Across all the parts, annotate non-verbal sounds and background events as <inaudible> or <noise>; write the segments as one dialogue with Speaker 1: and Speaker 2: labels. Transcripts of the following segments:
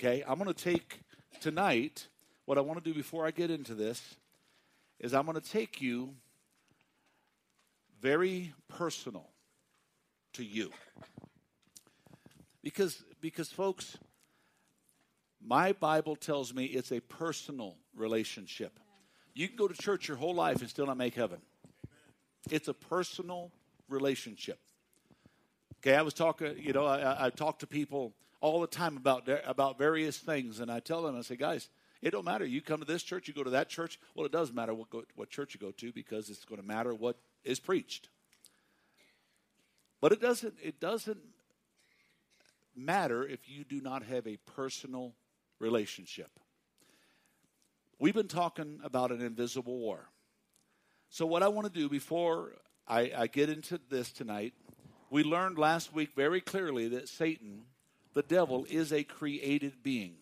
Speaker 1: Okay, I'm going to take tonight, what I want to do before I get into this is I'm going to take you very personal to you. Because, because folks, my Bible tells me it's a personal relationship. You can go to church your whole life and still not make heaven. It's a personal relationship. Okay, I was talking, you know, I, I talk to people all the time about about various things, and I tell them, I say, guys, it don't matter. You come to this church, you go to that church. Well, it does matter what go, what church you go to because it's going to matter what is preached. But it doesn't it doesn't matter if you do not have a personal relationship. We've been talking about an invisible war. So, what I want to do before I, I get into this tonight, we learned last week very clearly that Satan, the devil, is a created being.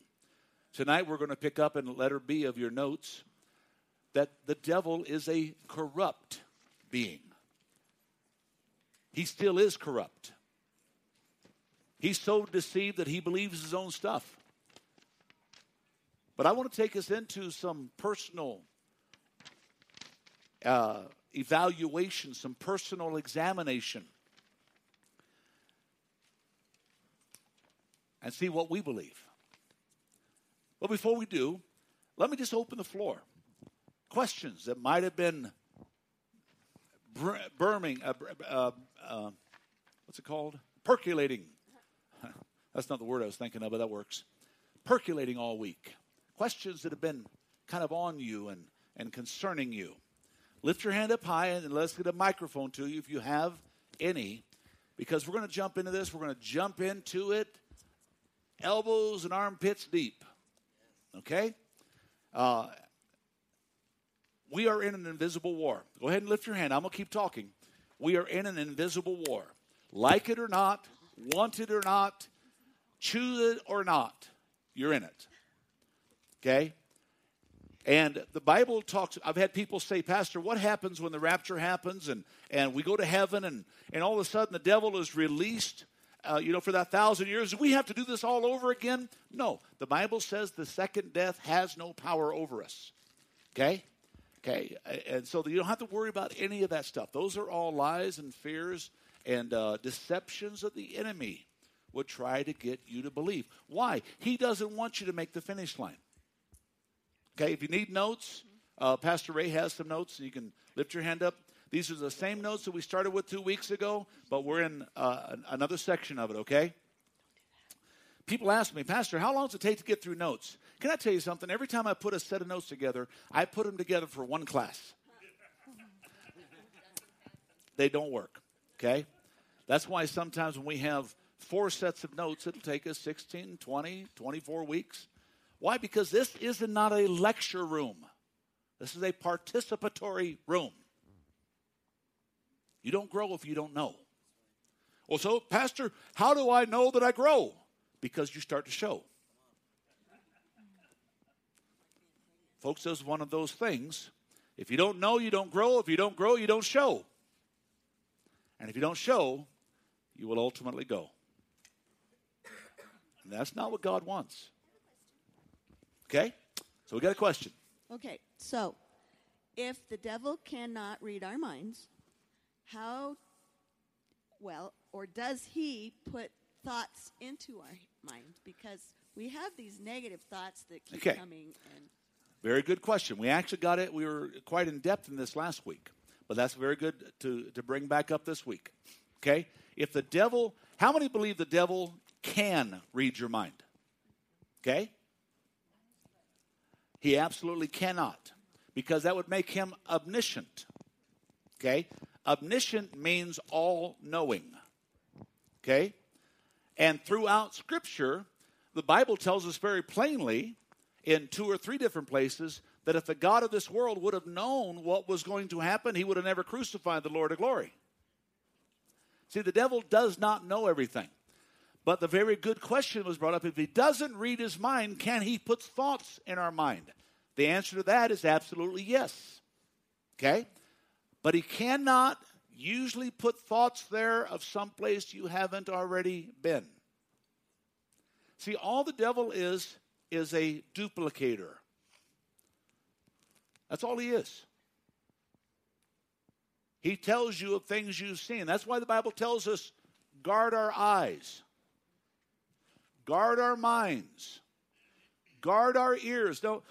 Speaker 1: Tonight, we're going to pick up in letter B of your notes that the devil is a corrupt being. He still is corrupt. He's so deceived that he believes his own stuff. But I want to take us into some personal uh, evaluation, some personal examination, and see what we believe. But before we do, let me just open the floor. Questions that might have been burning, uh, uh, uh, what's it called? Percolating. <laughs> That's not the word I was thinking of, but that works. Percolating all week. Questions that have been kind of on you and, and concerning you. Lift your hand up high and let's get a microphone to you if you have any, because we're going to jump into this. We're going to jump into it elbows and armpits deep. Okay? Uh, we are in an invisible war. Go ahead and lift your hand. I'm going to keep talking. We are in an invisible war. Like it or not, want it or not, choose it or not, you're in it. Okay? And the Bible talks, I've had people say, Pastor, what happens when the rapture happens and, and we go to heaven and, and all of a sudden the devil is released, uh, you know, for that thousand years? We have to do this all over again? No. The Bible says the second death has no power over us. Okay? Okay, and so you don't have to worry about any of that stuff. Those are all lies and fears and uh, deceptions of the enemy would try to get you to believe. Why? He doesn't want you to make the finish line. Okay, if you need notes, uh, Pastor Ray has some notes. You can lift your hand up. These are the same notes that we started with two weeks ago, but we're in uh, another section of it, okay? People ask me, Pastor, how long does it take to get through notes? Can I tell you something? Every time I put a set of notes together, I put them together for one class. they don't work, okay? That's why sometimes when we have four sets of notes, it'll take us 16, 20, 24 weeks. Why? Because this is not a lecture room. This is a participatory room. You don't grow if you don't know. Well, so, Pastor, how do I know that I grow? Because you start to show. Folks, this is one of those things. If you don't know, you don't grow. If you don't grow, you don't show. And if you don't show, you will ultimately go. And that's not what God wants. Okay? So we got a question.
Speaker 2: Okay, so if the devil cannot read our minds, how, well, or does he put thoughts into our mind? Because we have these negative thoughts that keep okay. coming. And
Speaker 1: very good question. We actually got it. We were quite in depth in this last week, but that's very good to, to bring back up this week. Okay? If the devil, how many believe the devil can read your mind? Okay? He absolutely cannot because that would make him omniscient. Okay? Omniscient means all knowing. Okay? And throughout Scripture, the Bible tells us very plainly in two or three different places that if the God of this world would have known what was going to happen, he would have never crucified the Lord of glory. See, the devil does not know everything. But the very good question was brought up if he doesn't read his mind, can he put thoughts in our mind? The answer to that is absolutely yes. Okay? But he cannot usually put thoughts there of some place you haven't already been. See, all the devil is is a duplicator. That's all he is. He tells you of things you've seen. That's why the Bible tells us guard our eyes, guard our minds, guard our ears. Don't.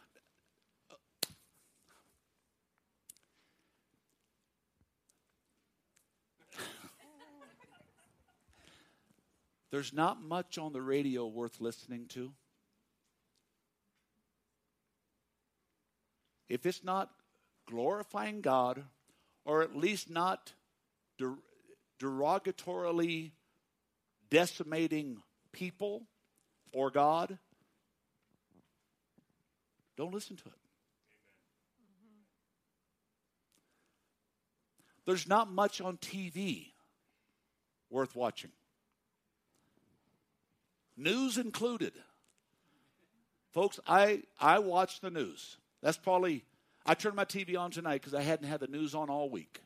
Speaker 1: There's not much on the radio worth listening to. If it's not glorifying God, or at least not der- derogatorily decimating people or God, don't listen to it. There's not much on TV worth watching news included. Folks, I, I watch the news. That's probably, I turned my TV on tonight because I hadn't had the news on all week.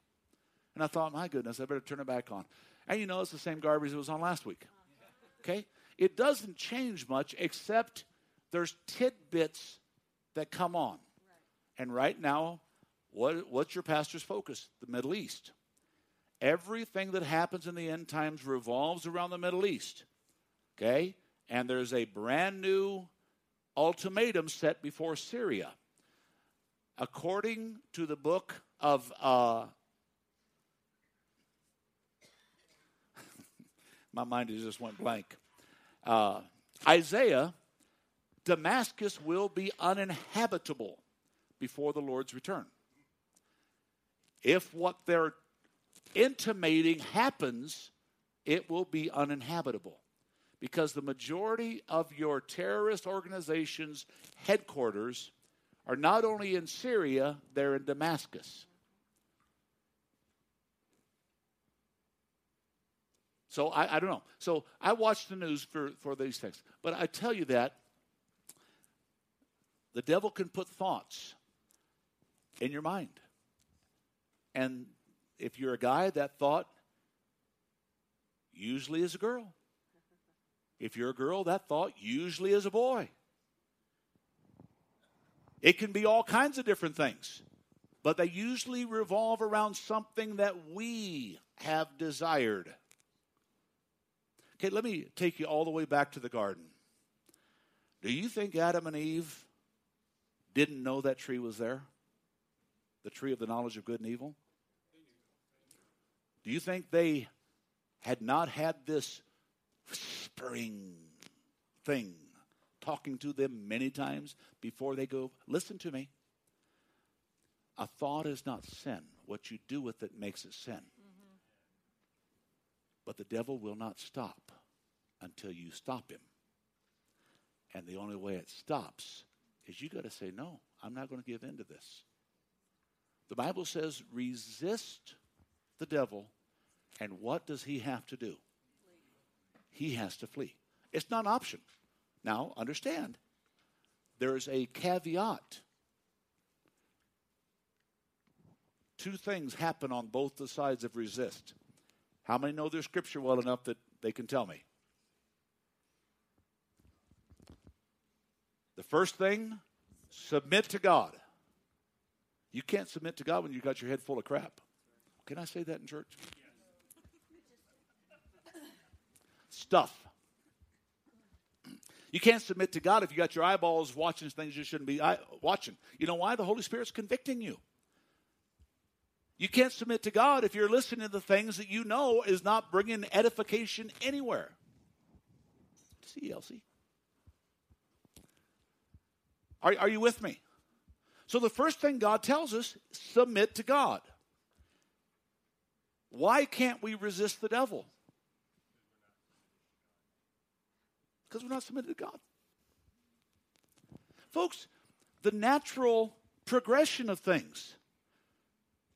Speaker 1: And I thought, my goodness, I better turn it back on. And you know, it's the same garbage that was on last week. Okay? It doesn't change much except there's tidbits that come on. And right now, what, what's your pastor's focus? The Middle East. Everything that happens in the end times revolves around the Middle East. Okay? And there's a brand new ultimatum set before Syria. According to the book of uh, <laughs> my mind just went blank. Uh, Isaiah, Damascus will be uninhabitable before the Lord's return. If what they're intimating happens, it will be uninhabitable because the majority of your terrorist organization's headquarters are not only in Syria, they're in Damascus. So I, I, don't know. So I watch the news for, for these things. But I tell you that the devil can put thoughts in your mind. And if you're a guy, that thought usually is a girl. If you're a girl, that thought usually is a boy. It can be all kinds of different things, but they usually revolve around something that we have desired. Okay, let me take you all the way back to the garden. Do you think Adam and Eve didn't know that tree was there? The tree of the knowledge of good and evil? Do you think they had not had this whispering thing, talking to them many times before they go, Listen to me. A thought is not sin. What you do with it makes it sin. Mm-hmm. But the devil will not stop until you stop him. And the only way it stops is you got to say, No, I'm not going to give in to this. The Bible says, resist the devil, and what does he have to do? He has to flee. It's not an option. Now, understand, there's a caveat. Two things happen on both the sides of resist. How many know their scripture well enough that they can tell me? The first thing, submit to God. You can't submit to God when you've got your head full of crap. Can I say that in church? Stuff. You can't submit to God if you got your eyeballs watching things you shouldn't be watching. You know why? The Holy Spirit's convicting you. You can't submit to God if you're listening to the things that you know is not bringing edification anywhere. See, Elsie? Are, are you with me? So the first thing God tells us, submit to God. Why can't we resist the devil? Because we're not submitted to God. Folks, the natural progression of things.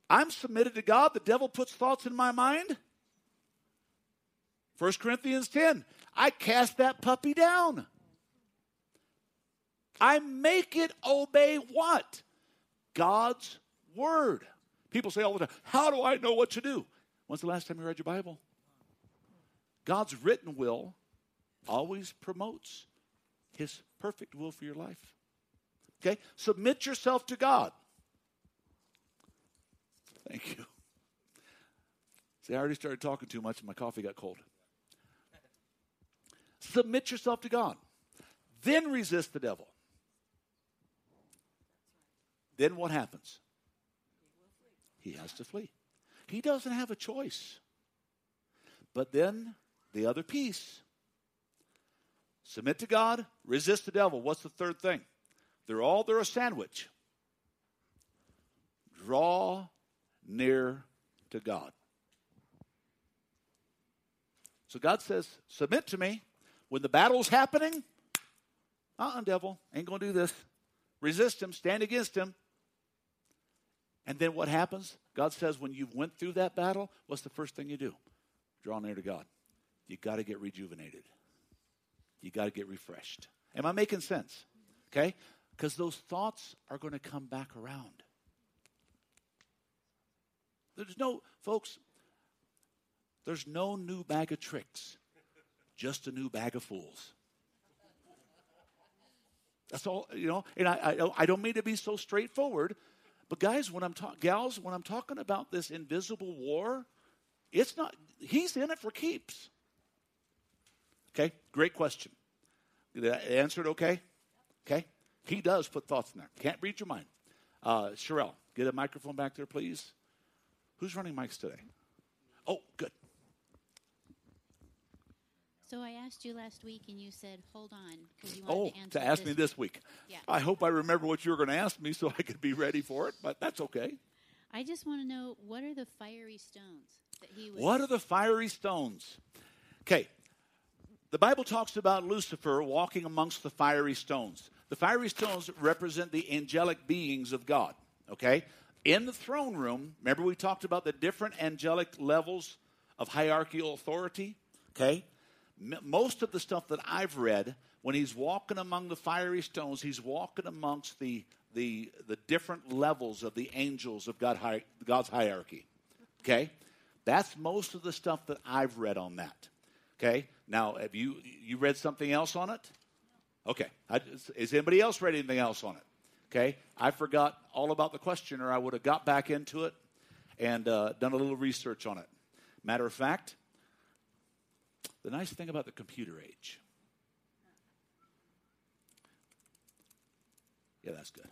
Speaker 1: I'm submitted to God. The devil puts thoughts in my mind. 1 Corinthians 10. I cast that puppy down. I make it obey what? God's word. People say all the time, How do I know what to do? When's the last time you read your Bible? God's written will always promotes His perfect will for your life. Okay? Submit yourself to God. Thank you. See, I already started talking too much and my coffee got cold. Submit yourself to God. Then resist the devil. Then what happens? He has to flee. He doesn't have a choice. But then the other piece submit to God, resist the devil. What's the third thing? They're all they're a sandwich. Draw near to God. So God says, Submit to me. When the battle's happening, uh uh devil, ain't going to do this. Resist him, stand against him. And then what happens? God says, when you've went through that battle, what's the first thing you do? Draw near to God. You got to get rejuvenated. You got to get refreshed. Am I making sense? Okay? Because those thoughts are going to come back around. There's no, folks, there's no new bag of tricks, just a new bag of fools. That's all, you know, and I, I, I don't mean to be so straightforward, but guys, when I'm talking, gals, when I'm talking about this invisible war, it's not, he's in it for keeps. Okay, great question. Did I answer it okay? Okay, he does put thoughts in there. Can't read your mind. Uh, Sherelle, get a microphone back there, please. Who's running mics today? Oh, good.
Speaker 3: So I asked you last week, and you said, "Hold on," because you
Speaker 1: Oh,
Speaker 3: to answer
Speaker 1: to ask
Speaker 3: this
Speaker 1: me this week.
Speaker 3: Yeah.
Speaker 1: I hope I remember what you were going to ask me so I could be ready for it, but that's okay.
Speaker 3: I just want to know what are the fiery stones that he was.
Speaker 1: What are the fiery stones? Okay. The Bible talks about Lucifer walking amongst the fiery stones. The fiery stones represent the angelic beings of God. Okay? In the throne room, remember we talked about the different angelic levels of hierarchical authority? Okay? Most of the stuff that I've read, when he's walking among the fiery stones, he's walking amongst the, the, the different levels of the angels of God, God's hierarchy. Okay? That's most of the stuff that I've read on that. Okay? Now, have you you read something else on it? Okay. I, is anybody else read anything else on it? Okay. I forgot all about the question, or I would have got back into it and uh, done a little research on it. Matter of fact, the nice thing about the computer age. Yeah, that's good.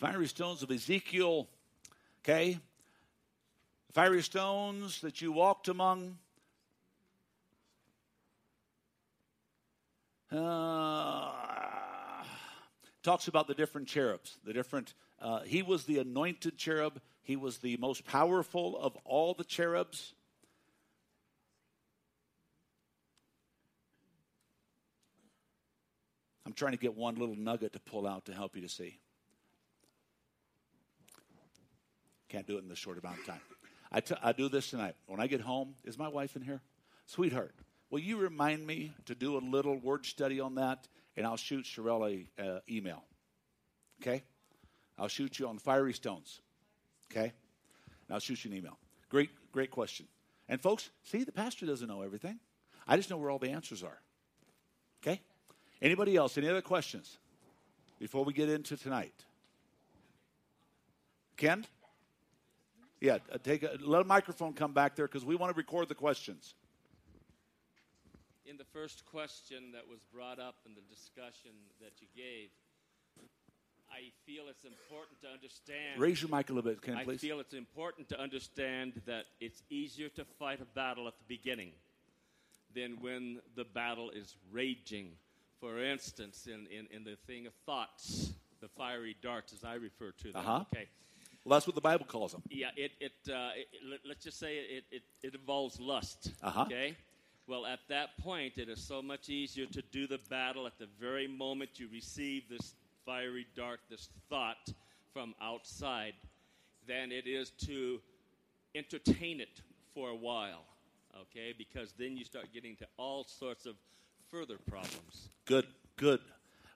Speaker 1: Fiery stones of Ezekiel, okay? Fiery stones that you walked among. Uh, talks about the different cherubs, the different. Uh, he was the anointed cherub. He was the most powerful of all the cherubs. I'm trying to get one little nugget to pull out to help you to see. Can't do it in this short amount of time. I, t- I do this tonight. When I get home, is my wife in here? Sweetheart, will you remind me to do a little word study on that? And I'll shoot Sherelle a uh, email. Okay? I'll shoot you on fiery stones. Okay? And I'll shoot you an email. Great, great question. And folks, see, the pastor doesn't know everything. I just know where all the answers are. Okay? Anybody else? Any other questions before we get into tonight? Ken? Yeah, uh, take a, let a microphone come back there because we want to record the questions.
Speaker 4: In the first question that was brought up in the discussion that you gave, I feel it's important to understand.
Speaker 1: Raise your mic a little bit, Ken,
Speaker 4: I
Speaker 1: please.
Speaker 4: I feel it's important to understand that it's easier to fight a battle at the beginning than when the battle is raging. For instance, in, in, in the thing of thoughts, the fiery darts, as I refer to them.
Speaker 1: Uh-huh.
Speaker 4: Okay.
Speaker 1: Well, that's what the Bible calls them.
Speaker 4: Yeah, it, it, uh, it, let- let's just say it, it, it involves lust.
Speaker 1: Uh-huh.
Speaker 4: Okay? Well, at that point, it is so much easier to do the battle at the very moment you receive this fiery dart, this thought from outside, than it is to entertain it for a while. Okay? Because then you start getting to all sorts of further problems.
Speaker 1: Good, good.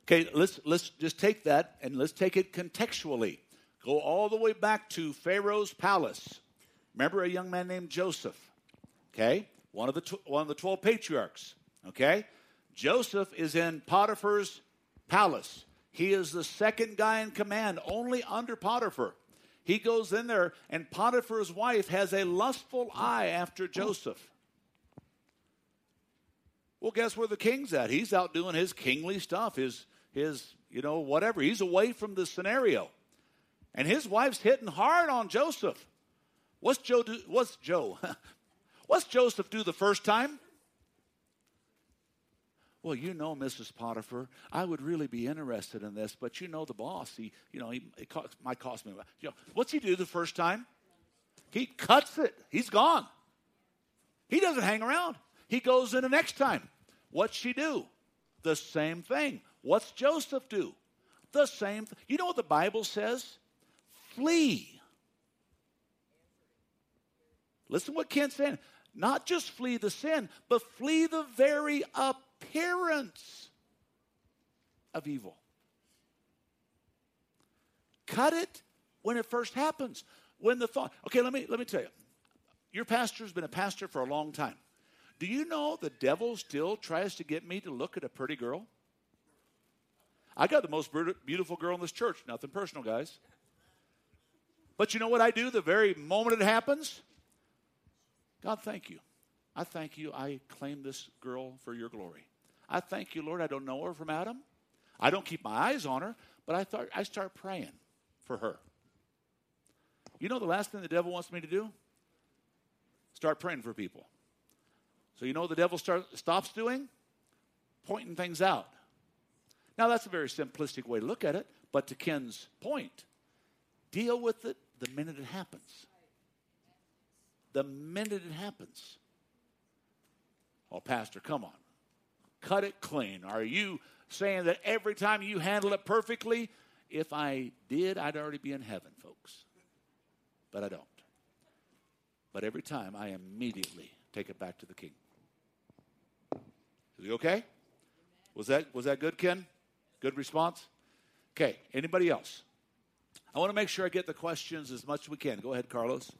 Speaker 1: Okay, let's let's just take that and let's take it contextually. Go all the way back to Pharaoh's palace. Remember a young man named Joseph. Okay, one of the tw- one of the twelve patriarchs. Okay, Joseph is in Potiphar's palace. He is the second guy in command, only under Potiphar. He goes in there, and Potiphar's wife has a lustful eye after Joseph. Well, guess where the king's at? He's out doing his kingly stuff, his his, you know, whatever. He's away from the scenario. And his wife's hitting hard on Joseph. What's Joe do? What's Joe? <laughs> what's Joseph do the first time? Well, you know, Mrs. Potiphar, I would really be interested in this, but you know the boss. He, you know, he it cost, might cost me. You know, what's he do the first time? He cuts it. He's gone. He doesn't hang around. He goes in the next time. What's she do? The same thing. What's Joseph do? The same. Th- you know what the Bible says? Flee. Listen what Ken's saying. Not just flee the sin, but flee the very appearance of evil. Cut it when it first happens. When the thought, okay, let me let me tell you. Your pastor's been a pastor for a long time. Do you know the devil still tries to get me to look at a pretty girl? I got the most beautiful girl in this church. Nothing personal, guys. But you know what I do the very moment it happens? God, thank you. I thank you. I claim this girl for your glory. I thank you, Lord. I don't know her from Adam. I don't keep my eyes on her, but I thought I start praying for her. You know the last thing the devil wants me to do? Start praying for people. So you know what the devil start, stops doing? Pointing things out. Now, that's a very simplistic way to look at it, but to Ken's point, deal with it the minute it happens. The minute it happens. Oh, Pastor, come on. Cut it clean. Are you saying that every time you handle it perfectly? If I did, I'd already be in heaven, folks. But I don't. But every time, I immediately take it back to the king. Is he okay? Was that, was that good, Ken? Good response? Okay, anybody else? I want to make sure I get the questions as much as we can. Go ahead, Carlos.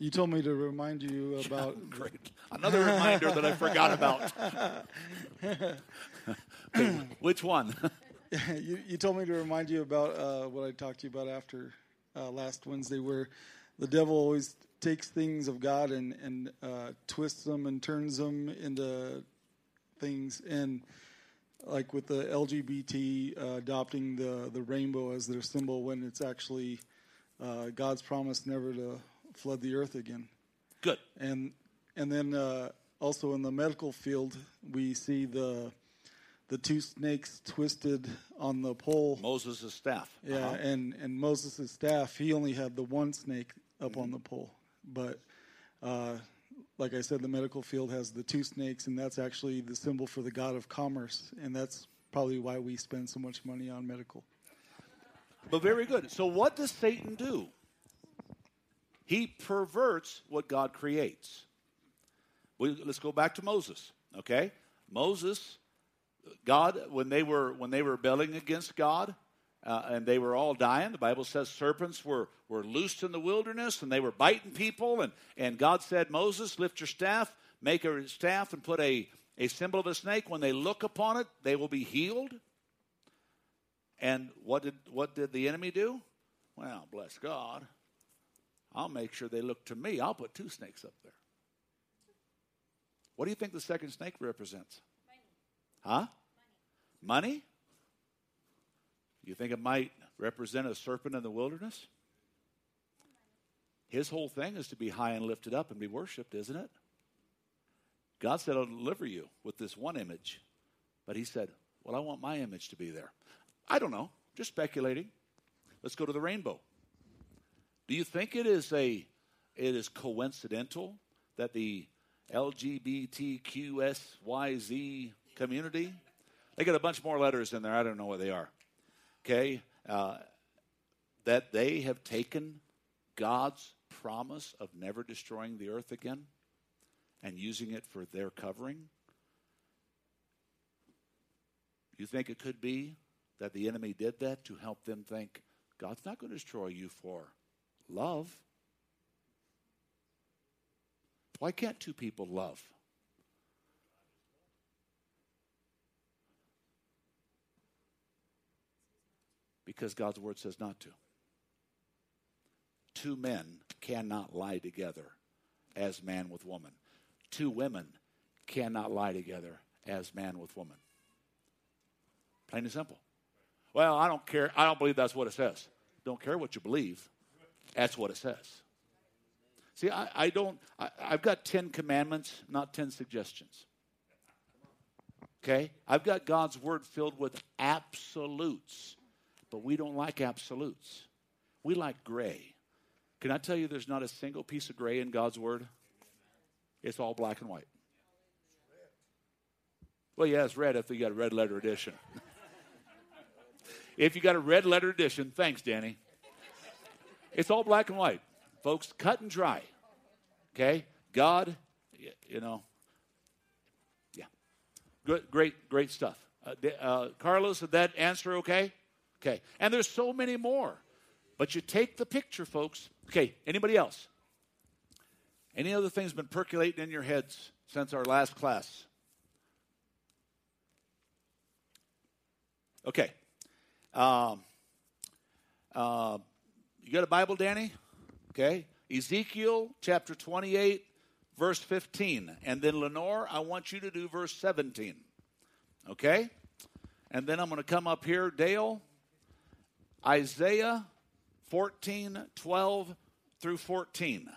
Speaker 5: You told me to remind you <laughs> about.
Speaker 1: Great. Another reminder that I forgot about. <laughs> which one? <laughs>
Speaker 5: you, you, told me to remind you about uh, what I talked to you about after uh, last Wednesday, where the devil always takes things of God and, and uh, twists them and turns them into things. And like with the LGBT uh, adopting the the rainbow as their symbol when it's actually uh, God's promise never to flood the earth again.
Speaker 1: Good.
Speaker 5: And and then uh, also in the medical field, we see the the two snakes twisted on the pole.
Speaker 1: Moses' staff.
Speaker 5: Yeah, uh-huh. and and Moses' staff, he only had the one snake up mm-hmm. on the pole, but. Like I said, the medical field has the two snakes, and that's actually the symbol for the god of commerce, and that's probably why we spend so much money on medical.
Speaker 1: But very good. So, what does Satan do? He perverts what God creates. We, let's go back to Moses. Okay, Moses, God, when they were when they were rebelling against God, uh, and they were all dying. The Bible says serpents were, were loosed in the wilderness and they were biting people. And, and God said, Moses, lift your staff, make a staff, and put a, a symbol of a snake. When they look upon it, they will be healed. And what did, what did the enemy do? Well, bless God. I'll make sure they look to me. I'll put two snakes up there. What do you think the second snake represents? Money. Huh? Money. Money? You think it might represent a serpent in the wilderness? His whole thing is to be high and lifted up and be worshiped, isn't it? God said, I'll deliver you with this one image. But he said, Well, I want my image to be there. I don't know, just speculating. Let's go to the rainbow. Do you think it is a it is coincidental that the LGBTQSYZ community they got a bunch more letters in there. I don't know what they are okay, uh, that they have taken God's promise of never destroying the earth again and using it for their covering? You think it could be that the enemy did that to help them think God's not going to destroy you for love? Why can't two people love? Because God's word says not to. Two men cannot lie together as man with woman. Two women cannot lie together as man with woman. Plain and simple. Well, I don't care. I don't believe that's what it says. Don't care what you believe. That's what it says. See, I, I don't, I, I've got 10 commandments, not 10 suggestions. Okay? I've got God's word filled with absolutes, but we don't like absolutes. We like gray. Can I tell you there's not a single piece of gray in God's word? It's all black and white. Well, yeah, it's red if you got a red letter edition. if you got a red letter edition, thanks, Danny. It's all black and white, folks, cut and dry. Okay? God, you know, yeah. Good, great, great stuff. Uh, uh, Carlos, did that answer okay? Okay. And there's so many more. But you take the picture, folks. Okay, anybody else? Any other things been percolating in your heads since our last class? Okay. Um, uh, you got a Bible, Danny? Okay. Ezekiel chapter 28, verse 15. And then, Lenore, I want you to do verse 17. Okay? And then I'm going to come up here, Dale, Isaiah 14, 12 through 14.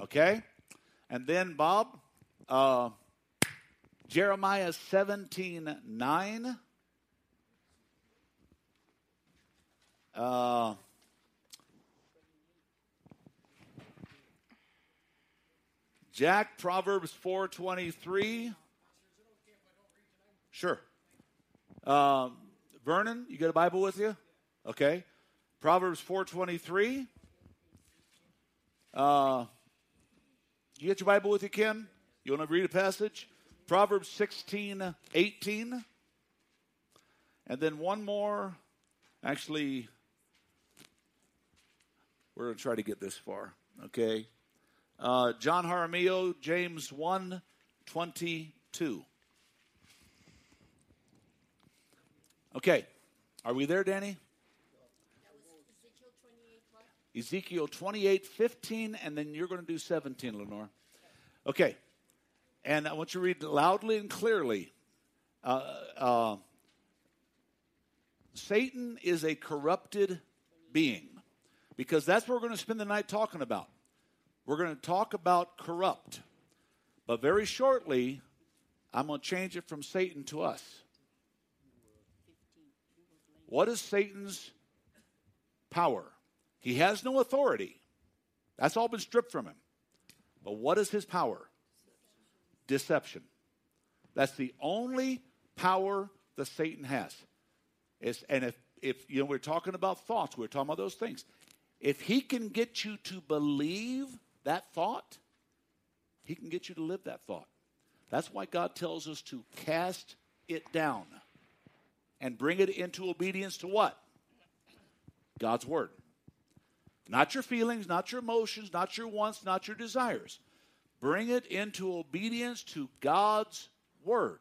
Speaker 1: Okay? And then, Bob, uh, Jeremiah 17, 9. Uh, Jack, Proverbs 4.23. Sure. Um, Vernon, you got a Bible with you? Okay. Proverbs 4.23. Uh, you get your Bible with you, Ken? You want to read a passage? Proverbs 16, 18. And then one more. Actually, we're going to try to get this far, okay? Uh, John Jaramillo, James 1, 22. Okay. Are we there, Danny? Ezekiel 28, 15, and then you're going to do 17, Lenore. Okay. And I want you to read loudly and clearly. Uh, uh, Satan is a corrupted being because that's what we're going to spend the night talking about. We're going to talk about corrupt. But very shortly, I'm going to change it from Satan to us. What is Satan's power? He has no authority. That's all been stripped from him. But what is his power? Deception. That's the only power that Satan has. It's, and if, if you know we're talking about thoughts, we're talking about those things. If he can get you to believe that thought, he can get you to live that thought. That's why God tells us to cast it down and bring it into obedience to what? God's word. Not your feelings, not your emotions, not your wants, not your desires. Bring it into obedience to God's word.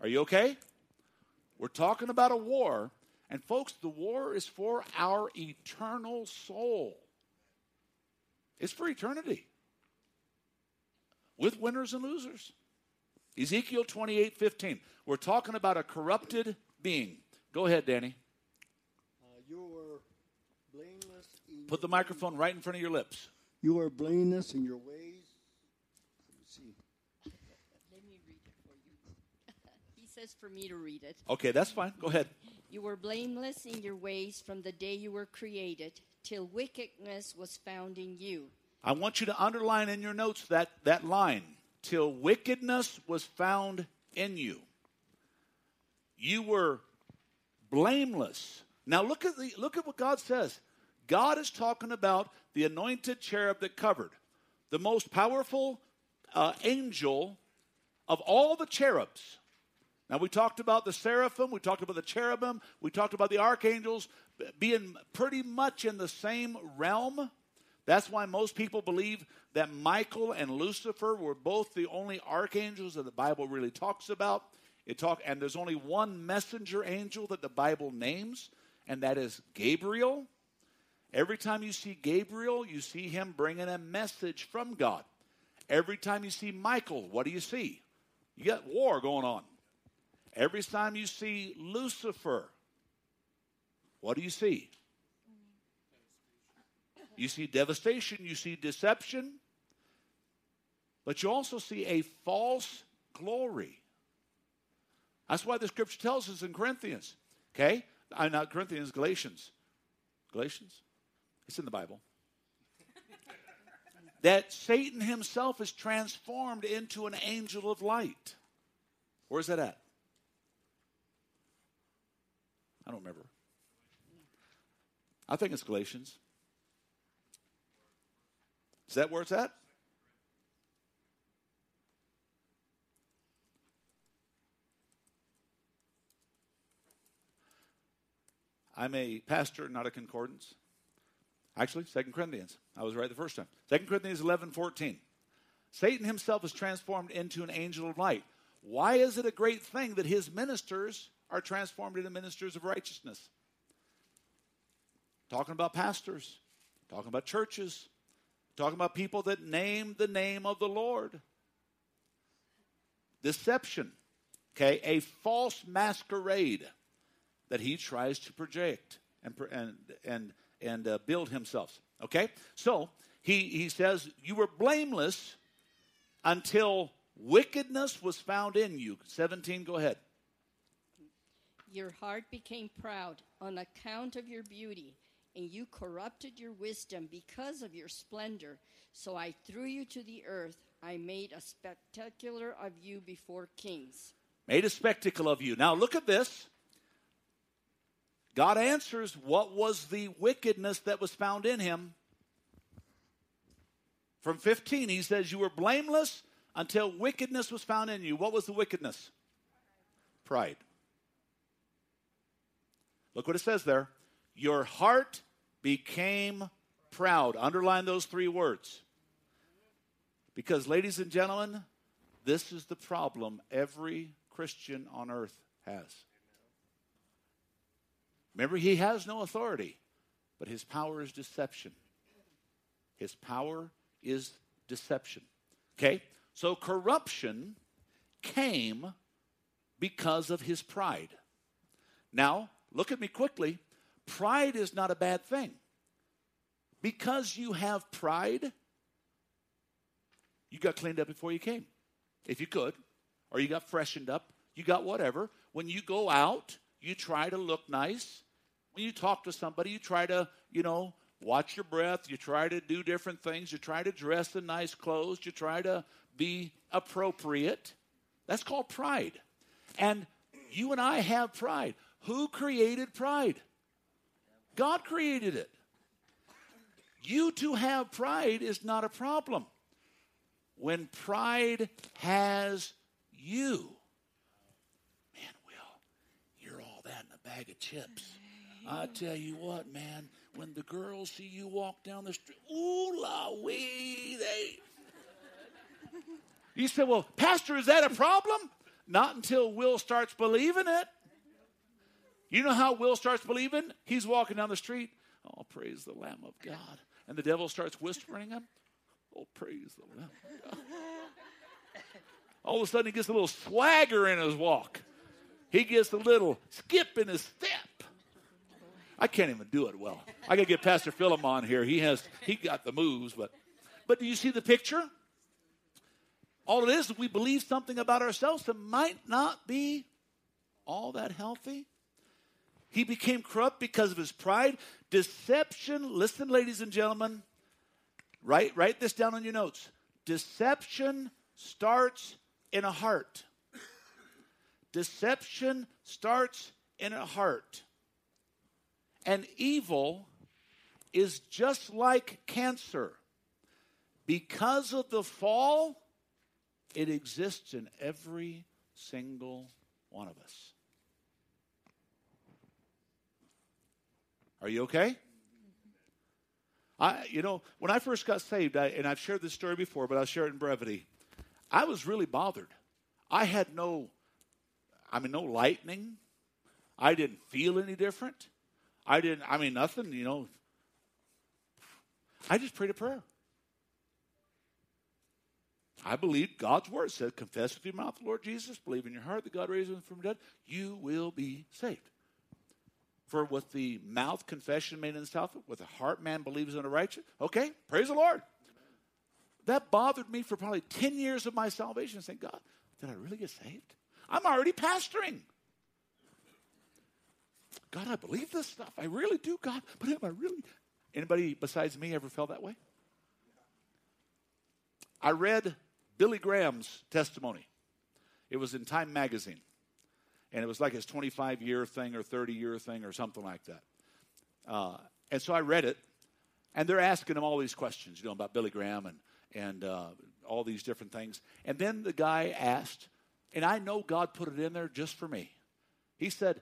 Speaker 1: Are you okay? We're talking about a war, and folks, the war is for our eternal soul. It's for eternity. With winners and losers. Ezekiel 28 15. We're talking about a corrupted being. Go ahead, Danny.
Speaker 6: Uh, you were blameless. In
Speaker 1: Put the microphone right in front of your lips.
Speaker 6: You were blameless in your ways. Let me see.
Speaker 7: Let me read it for you. <laughs> he says for me to read it.
Speaker 1: Okay, that's fine. Go ahead.
Speaker 7: You were blameless in your ways from the day you were created, till wickedness was found in you.
Speaker 1: I want you to underline in your notes that, that line till wickedness was found in you. You were blameless. Now look at the look at what God says. God is talking about the anointed cherub that covered the most powerful uh, angel of all the cherubs. Now, we talked about the seraphim, we talked about the cherubim, we talked about the archangels being pretty much in the same realm. That's why most people believe that Michael and Lucifer were both the only archangels that the Bible really talks about. It talk, and there's only one messenger angel that the Bible names, and that is Gabriel. Every time you see Gabriel, you see him bringing a message from God. Every time you see Michael, what do you see? You got war going on. Every time you see Lucifer, what do you see? You see devastation, you see deception, but you also see a false glory. That's why the scripture tells us in Corinthians, okay? I'm not Corinthians, Galatians. Galatians? It's in the Bible. that Satan himself is transformed into an angel of light. Where's that at? I don't remember. I think it's Galatians. Is that where it's at? I'm a pastor, not a concordance. Actually, Second Corinthians. I was right the first time. Second Corinthians 11, 14. Satan himself is transformed into an angel of light. Why is it a great thing that his ministers are transformed into ministers of righteousness? Talking about pastors, talking about churches, talking about people that name the name of the Lord. Deception, okay, a false masquerade that he tries to project and and and and uh, build himself. Okay, so he he says you were blameless until wickedness was found in you. Seventeen, go ahead.
Speaker 7: Your heart became proud on account of your beauty, and you corrupted your wisdom because of your splendor. So I threw you to the earth. I made a spectacular of you before kings.
Speaker 1: Made a spectacle of you. Now look at this. God answers what was the wickedness that was found in him. From 15, he says, You were blameless until wickedness was found in you. What was the wickedness? Pride. Look what it says there. Your heart became proud. Underline those three words. Because, ladies and gentlemen, this is the problem every Christian on earth has. Remember, he has no authority, but his power is deception. His power is deception. Okay? So corruption came because of his pride. Now, look at me quickly. Pride is not a bad thing. Because you have pride, you got cleaned up before you came, if you could, or you got freshened up, you got whatever. When you go out, you try to look nice, when you talk to somebody, you try to, you know, watch your breath. You try to do different things. You try to dress in nice clothes. You try to be appropriate. That's called pride. And you and I have pride. Who created pride? God created it. You to have pride is not a problem. When pride has you, man, Will, you're all that in a bag of chips. I tell you what, man, when the girls see you walk down the street, ooh la wee, they. You said, well, Pastor, is that a problem? Not until Will starts believing it. You know how Will starts believing? He's walking down the street. Oh, praise the Lamb of God. And the devil starts whispering him. Oh, praise the Lamb of God. All of a sudden, he gets a little swagger in his walk. He gets a little skip in his step. I can't even do it well. I got to get Pastor Philemon here. He has he got the moves, but but do you see the picture? All it is, we believe something about ourselves that might not be all that healthy. He became corrupt because of his pride, deception. Listen, ladies and gentlemen, write write this down on your notes. Deception starts in a heart. Deception starts in a heart. And evil is just like cancer. Because of the fall, it exists in every single one of us. Are you okay? I, you know, when I first got saved, I, and I've shared this story before, but I'll share it in brevity. I was really bothered. I had no, I mean, no lightning. I didn't feel any different. I didn't, I mean, nothing, you know. I just prayed a prayer. I believe God's word said, confess with your mouth the Lord Jesus, believe in your heart that God raised him from the dead, you will be saved. For with the mouth confession made in the south, with the heart man believes in the righteous. Okay, praise the Lord. That bothered me for probably 10 years of my salvation, saying, God, did I really get saved? I'm already pastoring. God, I believe this stuff. I really do, God. But am I really? Anybody besides me ever felt that way? I read Billy Graham's testimony. It was in Time magazine. And it was like his 25 year thing or 30 year thing or something like that. Uh, and so I read it, and they're asking him all these questions, you know, about Billy Graham and, and uh, all these different things. And then the guy asked, and I know God put it in there just for me. He said,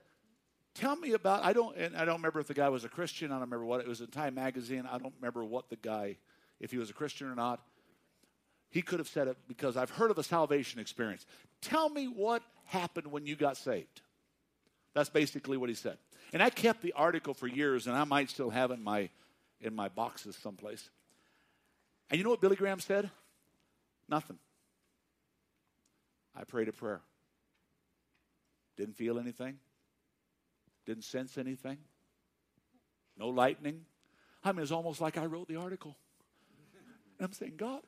Speaker 1: Tell me about, I don't, and I don't remember if the guy was a Christian. I don't remember what, it was in Time magazine. I don't remember what the guy, if he was a Christian or not. He could have said it because I've heard of a salvation experience. Tell me what happened when you got saved. That's basically what he said. And I kept the article for years, and I might still have it in my, in my boxes someplace. And you know what Billy Graham said? Nothing. I prayed a prayer. Didn't feel anything. Didn't sense anything. No lightning. I mean, it's almost like I wrote the article. And I'm saying, God,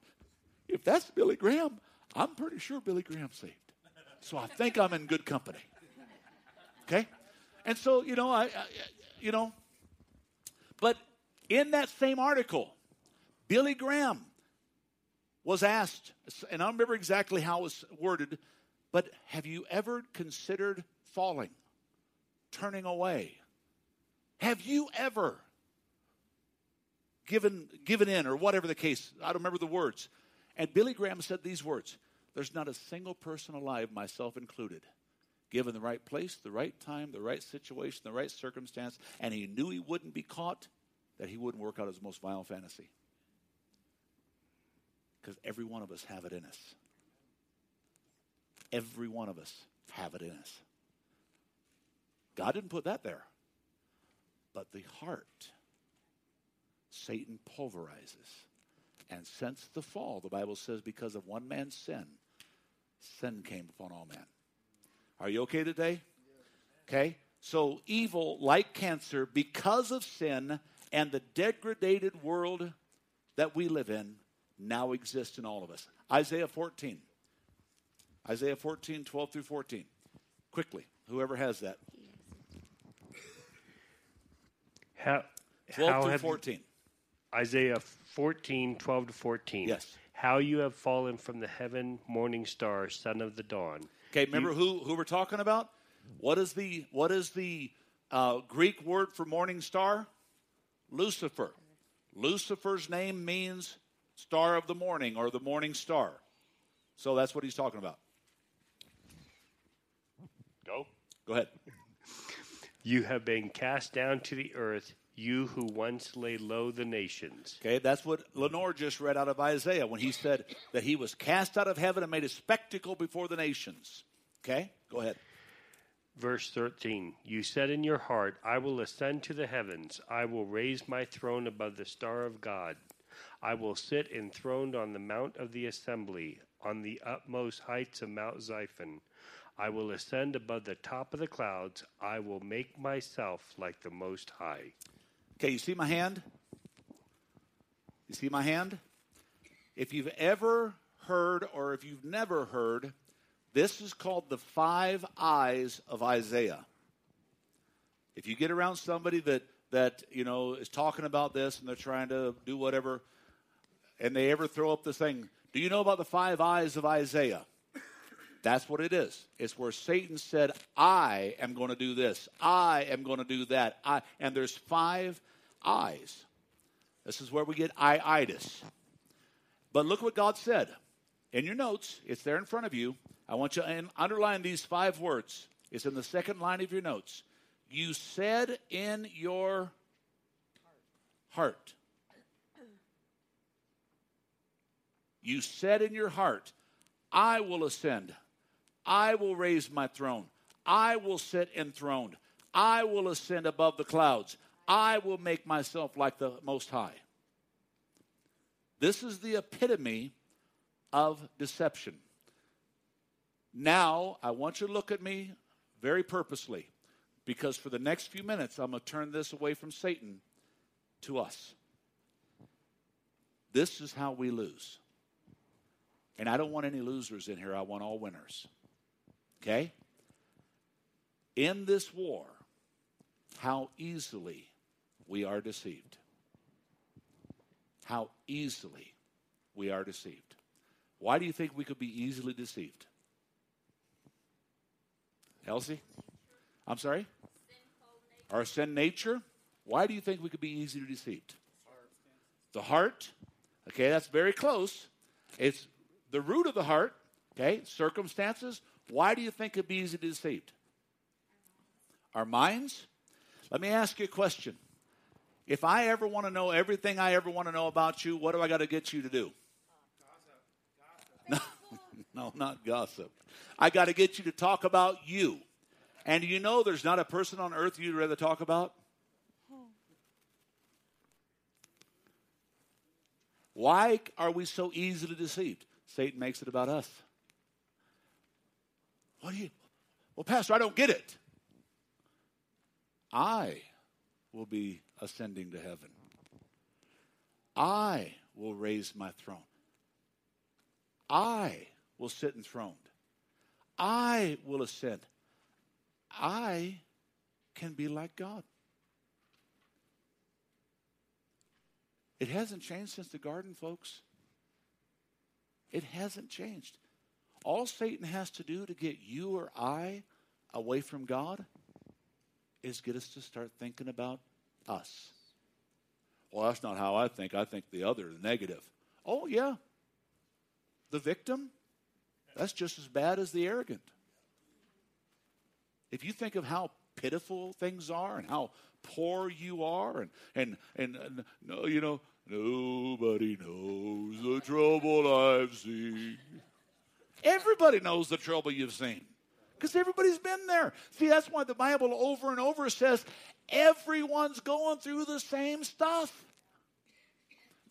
Speaker 1: if that's Billy Graham, I'm pretty sure Billy Graham's saved. So I think I'm in good company. Okay? And so, you know, I, I you know, but in that same article, Billy Graham was asked, and I don't remember exactly how it was worded, but have you ever considered falling, turning away? Have you ever given, given in, or whatever the case? I don't remember the words. And Billy Graham said these words There's not a single person alive, myself included, given the right place, the right time, the right situation, the right circumstance, and he knew he wouldn't be caught, that he wouldn't work out his most vile fantasy. Because every one of us have it in us. Every one of us have it in us. God didn't put that there. But the heart, Satan pulverizes. And since the fall, the Bible says, because of one man's sin, sin came upon all men. Are you okay today? Okay? So, evil, like cancer, because of sin and the degraded world that we live in, now exists in all of us. Isaiah 14. Isaiah 14, 12 through 14. Quickly, whoever has that.
Speaker 8: How,
Speaker 1: 12
Speaker 8: how
Speaker 1: through
Speaker 8: have,
Speaker 1: 14.
Speaker 8: Isaiah 14, 12 to 14.
Speaker 1: Yes.
Speaker 8: How you have fallen from the heaven, morning star, son of the dawn.
Speaker 1: Okay, remember who, who we're talking about? What is the, what is the uh, Greek word for morning star? Lucifer. Lucifer's name means star of the morning or the morning star. So that's what he's talking about.
Speaker 8: Go.
Speaker 1: Go ahead.
Speaker 8: You have been cast down to the earth, you who once lay low the nations.
Speaker 1: Okay, that's what Lenore just read out of Isaiah when he said that he was cast out of heaven and made a spectacle before the nations. Okay, go ahead.
Speaker 8: Verse 13 You said in your heart, I will ascend to the heavens, I will raise my throne above the star of God. I will sit enthroned on the mount of the assembly, on the utmost heights of Mount Zaphon. I will ascend above the top of the clouds. I will make myself like the Most High.
Speaker 1: Okay, you see my hand? You see my hand? If you've ever heard or if you've never heard, this is called the five eyes of Isaiah. If you get around somebody that that you know is talking about this and they're trying to do whatever, and they ever throw up this thing, do you know about the five eyes of Isaiah? That's what it is. It's where Satan said, I am going to do this. I am going to do that. I, and there's five eyes. This is where we get I-itis. But look what God said. In your notes, it's there in front of you. I want you to underline these five words. It's in the second line of your notes. You said in your heart. You said in your heart, I will ascend. I will raise my throne. I will sit enthroned. I will ascend above the clouds. I will make myself like the Most High. This is the epitome of deception. Now, I want you to look at me very purposely because for the next few minutes, I'm going to turn this away from Satan to us. This is how we lose. And I don't want any losers in here, I want all winners. Okay? In this war, how easily we are deceived. How easily we are deceived. Why do you think we could be easily deceived? Elsie? I'm sorry? Our sin nature? Why do you think we could be easily deceived? The heart. Okay, that's very close. It's the root of the heart. Okay, circumstances. Why do you think it'd be easy to deceived? Our minds. Let me ask you a question. If I ever want to know everything I ever want to know about you, what do I got to get you to do? Gossip. No, <laughs> no, not gossip. I got to get you to talk about you. And you know there's not a person on earth you'd rather talk about? Why are we so easily deceived? Satan makes it about us. What do you? Well, Pastor, I don't get it. I will be ascending to heaven. I will raise my throne. I will sit enthroned. I will ascend. I can be like God. It hasn't changed since the garden, folks. It hasn't changed. All Satan has to do to get you or I away from God is get us to start thinking about us. Well, that's not how I think. I think the other, the negative. Oh, yeah. The victim, that's just as bad as the arrogant. If you think of how pitiful things are and how poor you are and and and, and no, you know nobody knows the trouble I've seen. Everybody knows the trouble you've seen because everybody's been there. See, that's why the Bible over and over says everyone's going through the same stuff.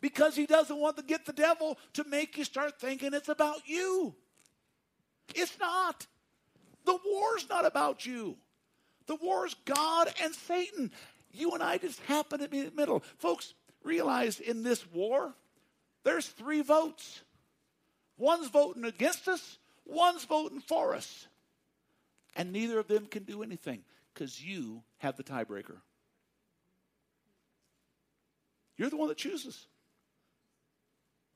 Speaker 1: Because he doesn't want to get the devil to make you start thinking it's about you. It's not. The war's not about you. The war's God and Satan. You and I just happen to be in the middle. Folks, realize in this war, there's three votes. One's voting against us, one's voting for us. And neither of them can do anything because you have the tiebreaker. You're the one that chooses.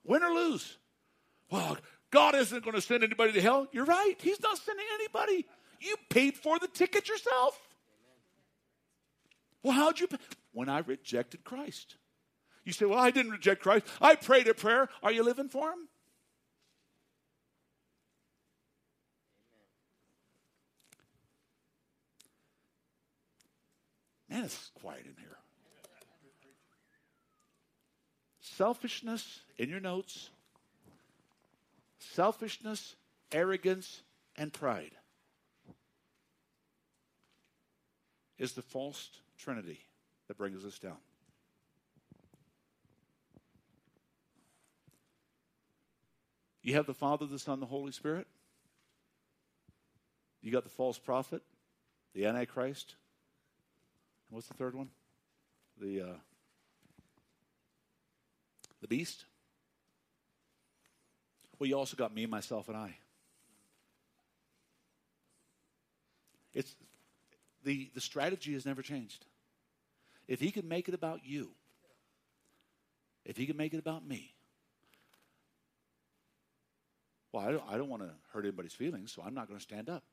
Speaker 1: Win or lose. Well, God isn't going to send anybody to hell. You're right. He's not sending anybody. You paid for the ticket yourself. Well, how'd you pay? When I rejected Christ. You say, Well, I didn't reject Christ. I prayed a prayer. Are you living for Him? Man, it's quiet in here. Selfishness in your notes, selfishness, arrogance, and pride is the false trinity that brings us down. You have the Father, the Son, the Holy Spirit. You got the false prophet, the Antichrist. What's the third one? The uh, the beast. Well, you also got me, myself, and I. It's the the strategy has never changed. If he can make it about you, if he can make it about me, well, I don't, I don't want to hurt anybody's feelings, so I'm not going to stand up.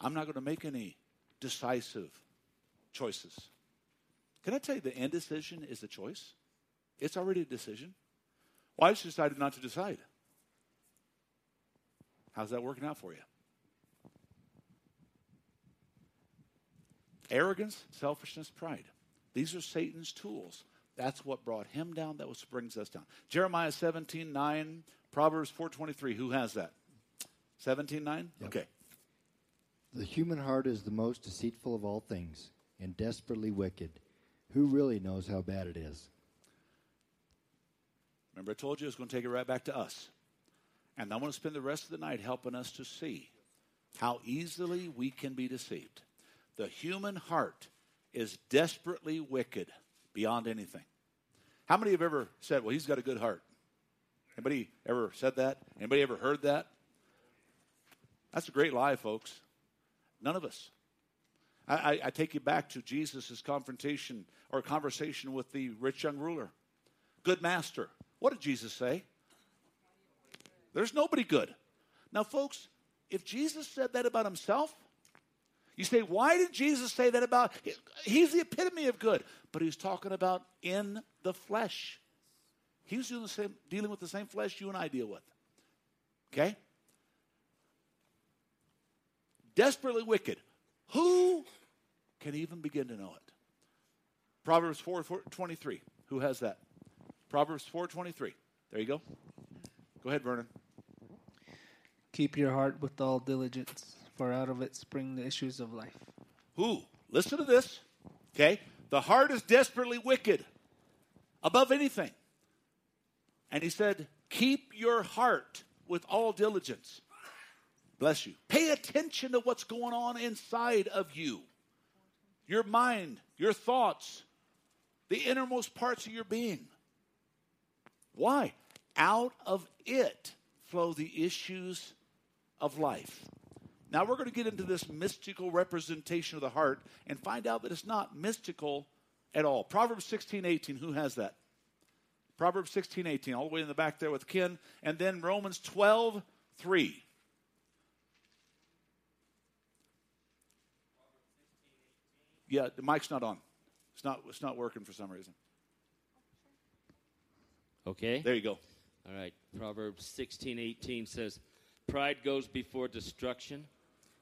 Speaker 1: I'm not going to make any decisive choices. Can I tell you the indecision is a choice? It's already a decision. Well, I just decided not to decide. How's that working out for you? Arrogance, selfishness, pride. These are Satan's tools. That's what brought him down. That what brings us down. Jeremiah 17, 9, Proverbs 4.23. Who has that? 17, 9?
Speaker 9: Yep.
Speaker 1: Okay.
Speaker 9: The human heart is the most deceitful of all things and desperately wicked. Who really knows how bad it is?
Speaker 1: Remember, I told you I was going to take it right back to us. And I'm going to spend the rest of the night helping us to see how easily we can be deceived. The human heart is desperately wicked beyond anything. How many have ever said, well, he's got a good heart? Anybody ever said that? Anybody ever heard that? That's a great lie, folks. None of us. I, I, take you back to Jesus' confrontation or conversation with the rich young ruler. Good master. What did Jesus say? There's nobody good. Now, folks, if Jesus said that about himself, you say, why did Jesus say that about? He's the epitome of good, but he's talking about in the flesh. He was doing the same, dealing with the same flesh you and I deal with. Okay? Desperately wicked. Who can even begin to know it? Proverbs 4, 4 23. Who has that? Proverbs 4:23. There you go. Go ahead, Vernon.
Speaker 10: Keep your heart with all diligence, for out of it spring the issues of life.
Speaker 1: Who? Listen to this. Okay? The heart is desperately wicked above anything. And he said, Keep your heart with all diligence. Bless you. Pay attention to what's going on inside of you your mind, your thoughts, the innermost parts of your being. Why? Out of it flow the issues of life. Now we're going to get into this mystical representation of the heart and find out that it's not mystical at all. Proverbs 16, 18, who has that? Proverbs 16, 18, all the way in the back there with Ken. And then Romans 12, 3. Yeah, the mic's not on. It's not, it's not working for some reason.
Speaker 4: Okay.
Speaker 1: There you go.
Speaker 4: All right. Proverbs 16, 18 says, Pride goes before destruction,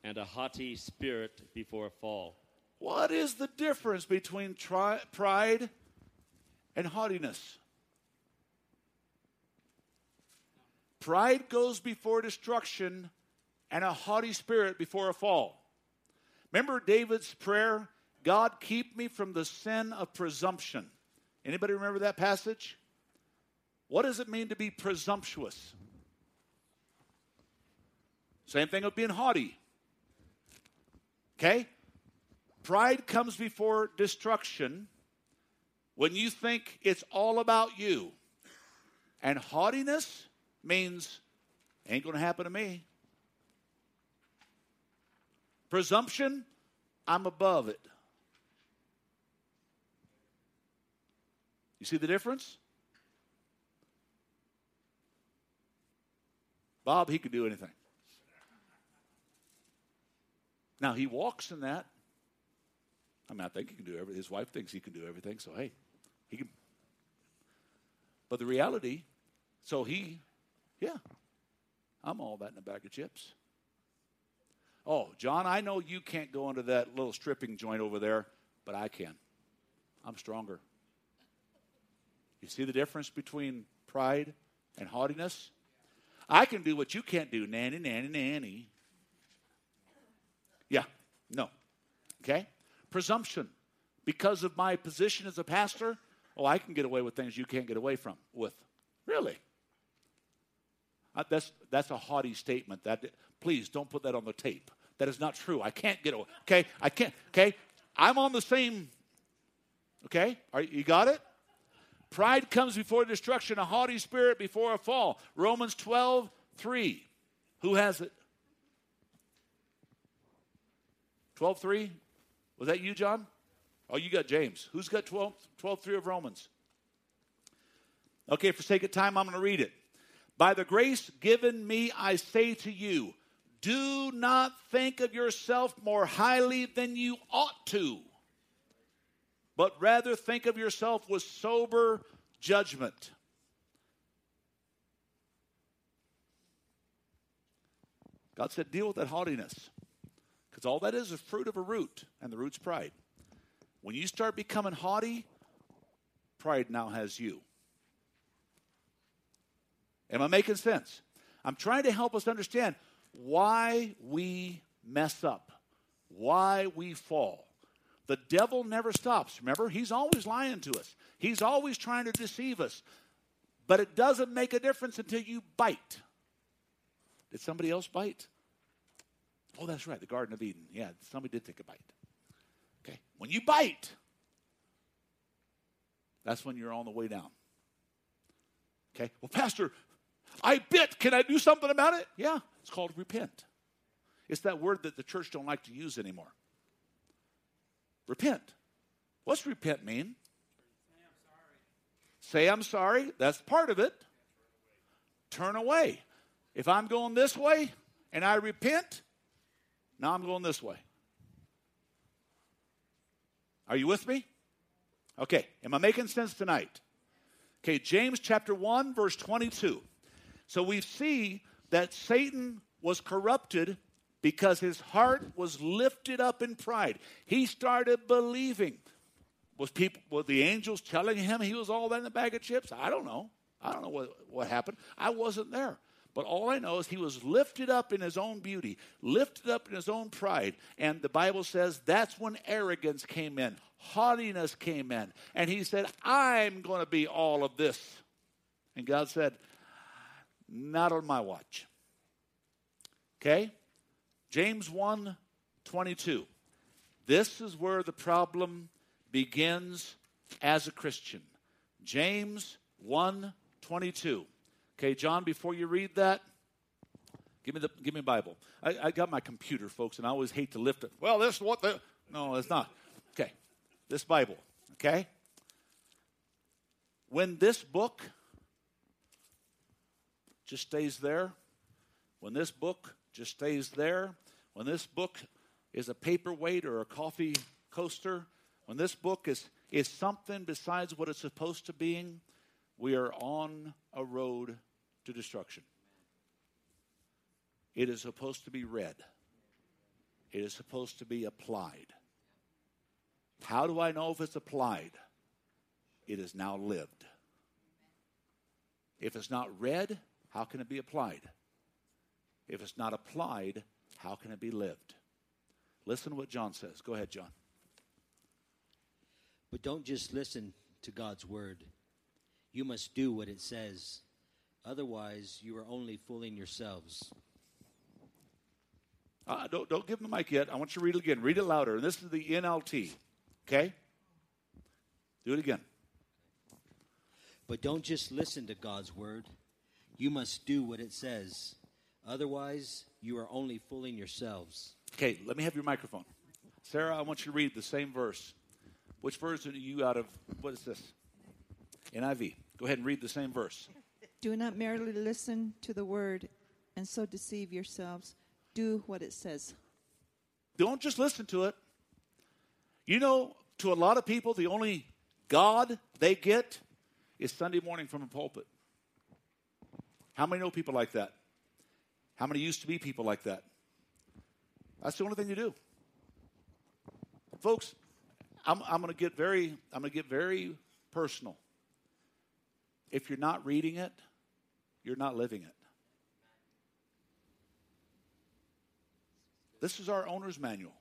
Speaker 4: and a haughty spirit before a fall.
Speaker 1: What is the difference between tri- pride and haughtiness? Pride goes before destruction, and a haughty spirit before a fall. Remember David's prayer, God keep me from the sin of presumption. Anybody remember that passage? What does it mean to be presumptuous? Same thing with being haughty. Okay? Pride comes before destruction when you think it's all about you. And haughtiness means ain't going to happen to me. Presumption, I'm above it. You see the difference? Bob, he can do anything. Now, he walks in that. I mean, I think he can do everything. His wife thinks he can do everything, so hey, he can. But the reality, so he, yeah, I'm all that in a bag of chips. Oh, John, I know you can't go into that little stripping joint over there, but I can. I'm stronger. You see the difference between pride and haughtiness? I can do what you can't do, nanny, nanny, nanny. Yeah, no. Okay? Presumption. Because of my position as a pastor, oh, I can get away with things you can't get away from with. Really? Uh, that's, that's a haughty statement. That Please don't put that on the tape. That is not true. I can't get away. Okay? I can't. Okay? I'm on the same. Okay? Are, you got it? Pride comes before destruction, a haughty spirit before a fall. Romans 12, 3. Who has it? 12, 3? Was that you, John? Oh, you got James. Who's got 12, 12 3 of Romans? Okay, for sake of time, I'm going to read it. By the grace given me, I say to you, do not think of yourself more highly than you ought to but rather think of yourself with sober judgment. God said, deal with that haughtiness. Because all that is is fruit of a root, and the root's pride. When you start becoming haughty, pride now has you. Am I making sense? I'm trying to help us understand why we mess up, why we fall. The devil never stops. Remember, he's always lying to us, he's always trying to deceive us. But it doesn't make a difference until you bite. Did somebody else bite? Oh, that's right, the Garden of Eden. Yeah, somebody did take a bite. Okay, when you bite, that's when you're on the way down. Okay, well, Pastor, I bit. Can I do something about it? Yeah, it's called repent. It's that word that the church don't like to use anymore. Repent. What's repent mean? Say I'm sorry. That's part of it. Turn away. If I'm going this way and I repent, now I'm going this way. Are you with me? Okay, am I making sense tonight? Okay, James chapter 1, verse 22. So we see that Satan was corrupted because his heart was lifted up in pride. He started believing. Was people were the angels telling him he was all that in a bag of chips? I don't know. I don't know what, what happened. I wasn't there. But all I know is he was lifted up in his own beauty, lifted up in his own pride. And the Bible says that's when arrogance came in, haughtiness came in. And he said, I'm going to be all of this. And God said, Not on my watch. Okay? James 1 22. This is where the problem begins as a Christian. James 1 22. Okay, John, before you read that, give me the give me a Bible. I, I got my computer, folks, and I always hate to lift it. Well, this is what the no, it's not. Okay. This Bible, okay? When this book just stays there, when this book just stays there, when this book is a paperweight or a coffee coaster, when this book is, is something besides what it's supposed to be, we are on a road to destruction. It is supposed to be read, it is supposed to be applied. How do I know if it's applied? It is now lived. If it's not read, how can it be applied? If it's not applied, how can it be lived? Listen to what John says. Go ahead, John.
Speaker 11: But don't just listen to God's word. You must do what it says. Otherwise, you are only fooling yourselves.
Speaker 1: Uh, don't, don't give him the mic yet. I want you to read it again. Read it louder. And this is the NLT. Okay? Do it again.
Speaker 11: But don't just listen to God's word. You must do what it says. Otherwise, you are only fooling yourselves.
Speaker 1: Okay, let me have your microphone. Sarah, I want you to read the same verse. Which version are you out of? What is this? NIV. Go ahead and read the same verse.
Speaker 12: Do not merely listen to the word and so deceive yourselves. Do what it says.
Speaker 1: Don't just listen to it. You know, to a lot of people, the only God they get is Sunday morning from a pulpit. How many know people like that? How many used to be people like that? That's the only thing you do. Folks, I'm, I'm going to get very, I'm going to get very personal. If you're not reading it, you're not living it. This is our owner's manual.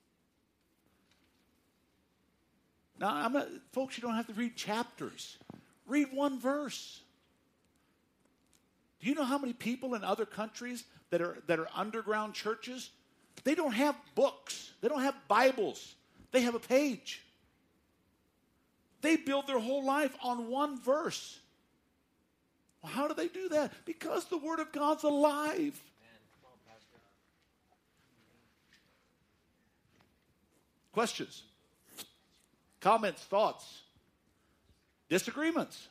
Speaker 1: Now, I'm not, folks, you don't have to read chapters. Read one verse. Do you know how many people in other countries that are, that are underground churches? They don't have books, they don't have Bibles, they have a page. They build their whole life on one verse. Well, how do they do that? Because the Word of God's alive. Questions? Comments, thoughts, disagreements?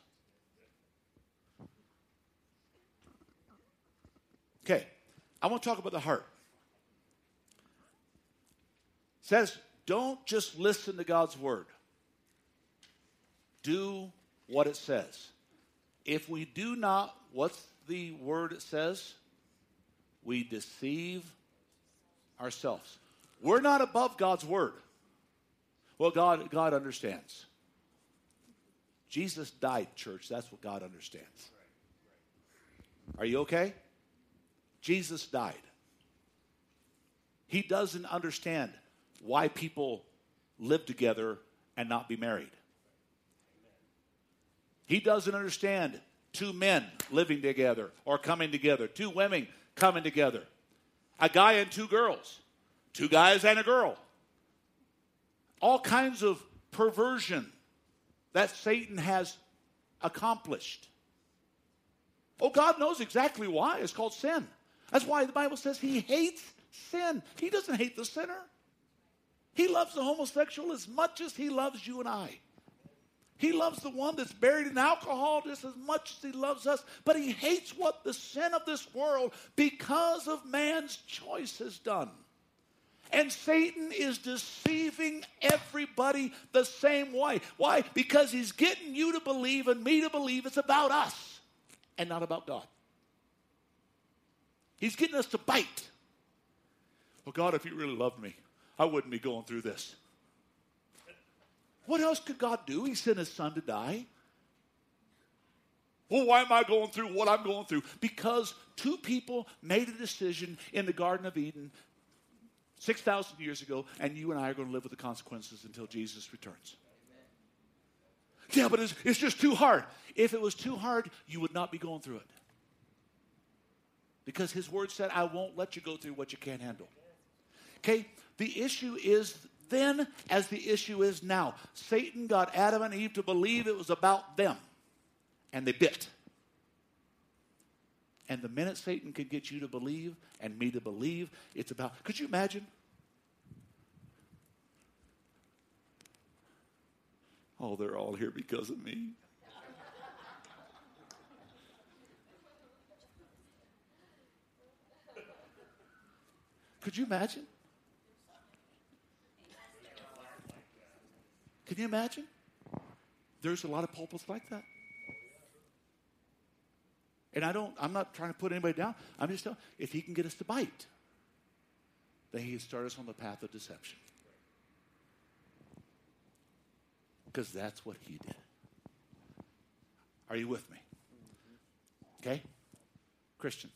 Speaker 1: Okay, I want to talk about the heart. It says, don't just listen to God's word. Do what it says. If we do not, what's the word it says? We deceive ourselves. We're not above God's word. Well, God, God understands. Jesus died, church. That's what God understands. Are you okay? Jesus died. He doesn't understand why people live together and not be married. He doesn't understand two men living together or coming together, two women coming together, a guy and two girls, two guys and a girl. All kinds of perversion that Satan has accomplished. Oh, God knows exactly why. It's called sin. That's why the Bible says he hates sin. He doesn't hate the sinner. He loves the homosexual as much as he loves you and I. He loves the one that's buried in alcohol just as much as he loves us, but he hates what the sin of this world, because of man's choice, has done. And Satan is deceiving everybody the same way. Why? Because he's getting you to believe and me to believe it's about us and not about God. He's getting us to bite. Well, God, if you really loved me, I wouldn't be going through this. What else could God do? He sent his son to die. Well, why am I going through what I'm going through? Because two people made a decision in the Garden of Eden 6,000 years ago, and you and I are going to live with the consequences until Jesus returns. Yeah, but it's, it's just too hard. If it was too hard, you would not be going through it. Because his word said, I won't let you go through what you can't handle. Okay? The issue is then as the issue is now. Satan got Adam and Eve to believe it was about them, and they bit. And the minute Satan could get you to believe and me to believe, it's about. Could you imagine? Oh, they're all here because of me. Could you imagine? Can you imagine? There's a lot of pulpits like that. And I don't, I'm not trying to put anybody down. I'm just telling, if he can get us to bite, then he can start us on the path of deception. Because that's what he did. Are you with me? Okay? Christian.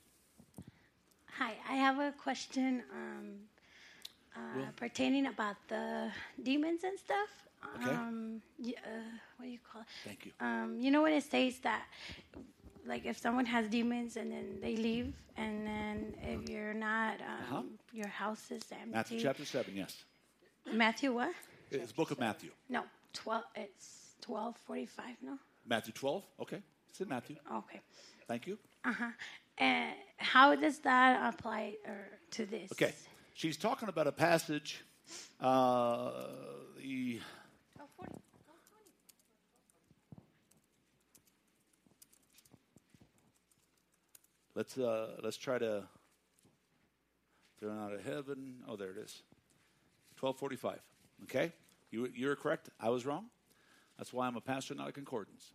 Speaker 13: Hi, I have a question um, uh,
Speaker 1: Well-
Speaker 13: pertaining about the demons and stuff.
Speaker 1: Okay.
Speaker 13: Um, uh, what do you call it?
Speaker 1: Thank you.
Speaker 13: Um, you know when it says that, like, if someone has demons and then they leave, and then if you're not, um,
Speaker 1: Uh-huh.
Speaker 13: your house is empty.
Speaker 1: Matthew chapter 7, yes.
Speaker 13: Matthew what?
Speaker 1: It's the book of Matthew.
Speaker 13: No, twelve. It's twelve forty-five. No.
Speaker 1: Matthew 12? Okay. It's in Matthew.
Speaker 13: Okay.
Speaker 1: Thank you.
Speaker 13: Uh huh. And how does that apply or, to this?
Speaker 1: Okay. She's talking about a passage. Uh, the let's uh, let's try to thrown out of heaven. Oh, there it is. Twelve forty-five. Okay, you you're correct. I was wrong. That's why I'm a pastor, not a concordance.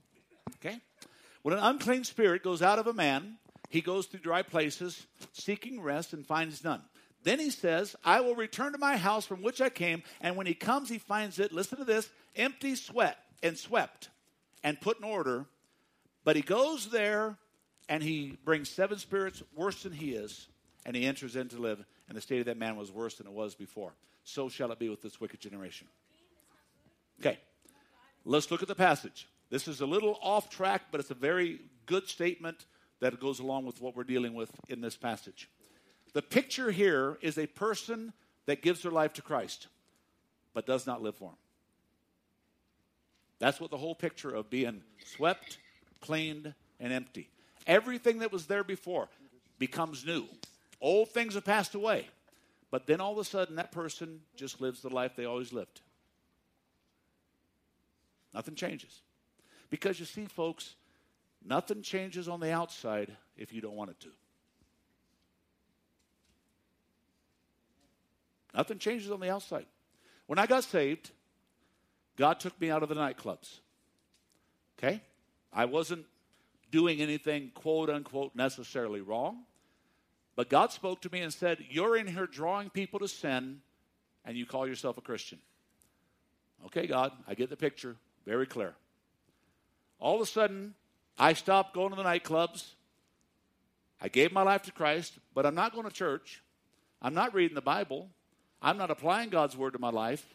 Speaker 1: Okay. When an unclean spirit goes out of a man, he goes through dry places, seeking rest, and finds none. Then he says, I will return to my house from which I came. And when he comes, he finds it, listen to this, empty, sweat, and swept, and put in order. But he goes there and he brings seven spirits worse than he is, and he enters in to live. And the state of that man was worse than it was before. So shall it be with this wicked generation. Okay, let's look at the passage. This is a little off track, but it's a very good statement that goes along with what we're dealing with in this passage. The picture here is a person that gives their life to Christ, but does not live for Him. That's what the whole picture of being swept, cleaned, and empty. Everything that was there before becomes new. Old things have passed away. But then all of a sudden, that person just lives the life they always lived. Nothing changes. Because you see, folks, nothing changes on the outside if you don't want it to. Nothing changes on the outside. When I got saved, God took me out of the nightclubs. Okay? I wasn't doing anything quote unquote necessarily wrong. But God spoke to me and said, You're in here drawing people to sin. and you call yourself a Christian. Okay, God, I get the picture. Very clear. All of a sudden, I stopped going to the nightclubs. I gave my life to Christ, but I'm not going to church. I'm not reading the Bible. I'm not applying God's word to my life.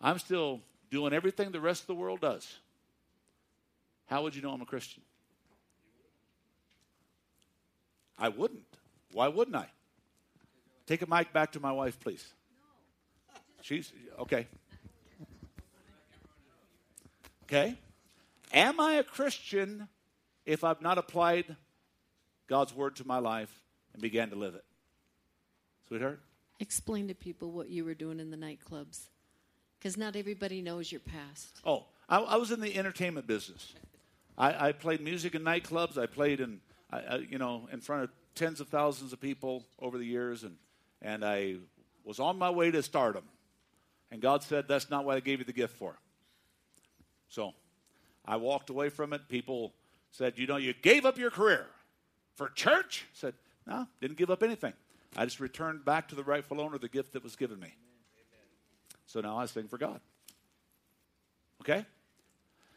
Speaker 1: I'm still doing everything the rest of the world does. How would you know I'm a Christian? I wouldn't. Why wouldn't I? Take a mic back to my wife, please. She's okay. Okay? Am I a Christian if I've not applied God's word to my life and began to live it? Sweetheart?
Speaker 14: Explain to people what you were doing in the nightclubs. Because not everybody knows your past.
Speaker 1: Oh, I, I was in the entertainment business. I, I played music in nightclubs. I played in, I, I, you know, in front of tens of thousands of people over the years, and and I was on my way to stardom. And God said, "That's not what I gave you the gift for." So, I walked away from it. People said, "You know, you gave up your career for church." Said, "No, didn't give up anything. I just returned back to the rightful owner the gift that was given me." So now I sing for God. Okay?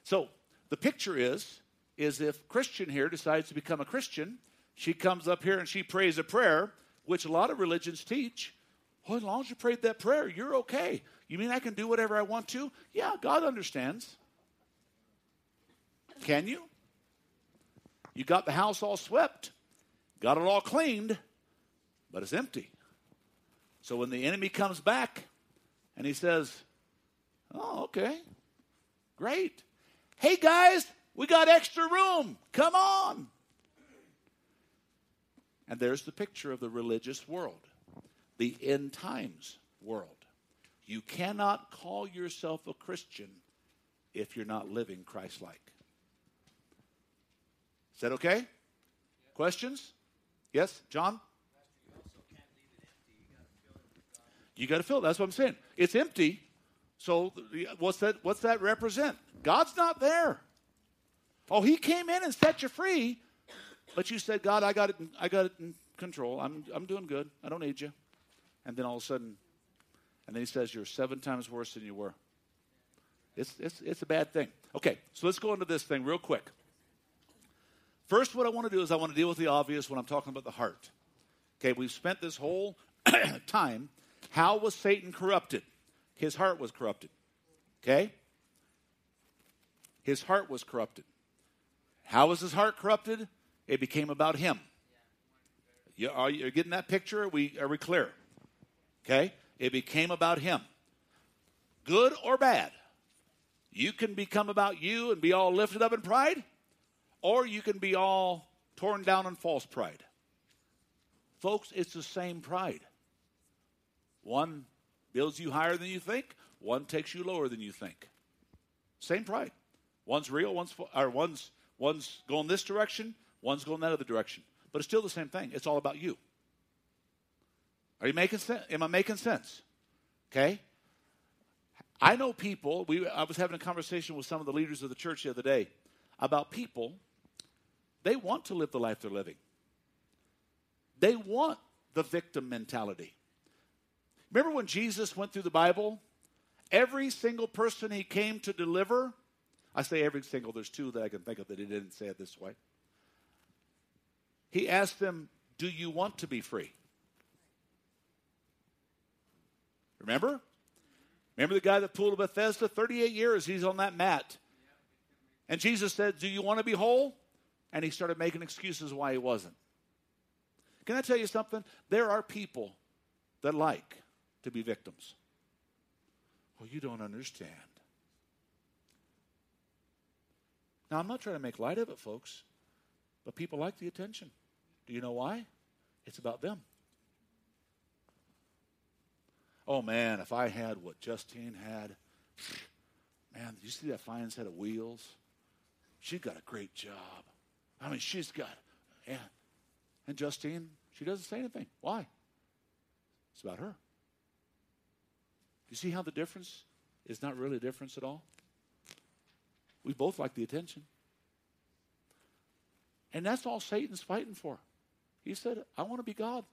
Speaker 1: So the picture is is if Christian here decides to become a Christian, she comes up here and she prays a prayer, which a lot of religions teach. Well, as long as you prayed that prayer, you're okay. You mean I can do whatever I want to? Yeah, God understands. Can you? You got the house all swept, got it all cleaned, but it's empty. So when the enemy comes back, and he says, Oh, okay. Great. Hey, guys, we got extra room. Come on. And there's the picture of the religious world, the end times world. You cannot call yourself a Christian if you're not living Christ like. Is that okay? Questions? Yes, John? You got to fill. That's what I'm saying. It's empty. So what's that? What's that represent? God's not there. Oh, He came in and set you free, but you said, "God, I got it. I got it in control. I'm I'm doing good. I don't need you." And then all of a sudden, and then He says, "You're seven times worse than you were." It's it's it's a bad thing. Okay, so let's go into this thing real quick. First, what I want to do is I want to deal with the obvious when I'm talking about the heart. Okay, we've spent this whole <clears throat> time how was Satan corrupted? His heart was corrupted. Okay? His heart was corrupted. How was his heart corrupted? It became about him. You, are you getting that picture? Are we, are we clear? Okay? It became about him. Good or bad. You can become about you and be all lifted up in pride, or you can be all torn down in false pride. Folks, it's the same pride. One builds you higher than you think, one takes you lower than you think. Same pride. One's real, one's or one's one's going this direction, one's going that other direction. But it's still the same thing. It's all about you. Are you making sense? Am I making sense? Okay? I know people, we I was having a conversation with some of the leaders of the church the other day about people they want to live the life they're living. They want the victim mentality. Remember when Jesus went through the Bible? Every single person he came to deliver, I say every single, there's two that I can think of that he didn't say it this way. He asked them, Do you want to be free? Remember? Remember the guy that pulled a Bethesda? 38 years he's on that mat. And Jesus said, Do you want to be whole? And he started making excuses why he wasn't. Can I tell you something? There are people that like to be victims. Well, you don't understand. Now, I'm not trying to make light of it, folks, but people like the attention. Do you know why? It's about them. Oh, man, if I had what Justine had, man, did you see that fine set of wheels? She's got a great job. I mean, she's got, yeah. And Justine, she doesn't say anything. Why? It's about her. You see how the difference is not really a difference at all? We both like the attention. And that's all Satan's fighting for. He said, I want to be God.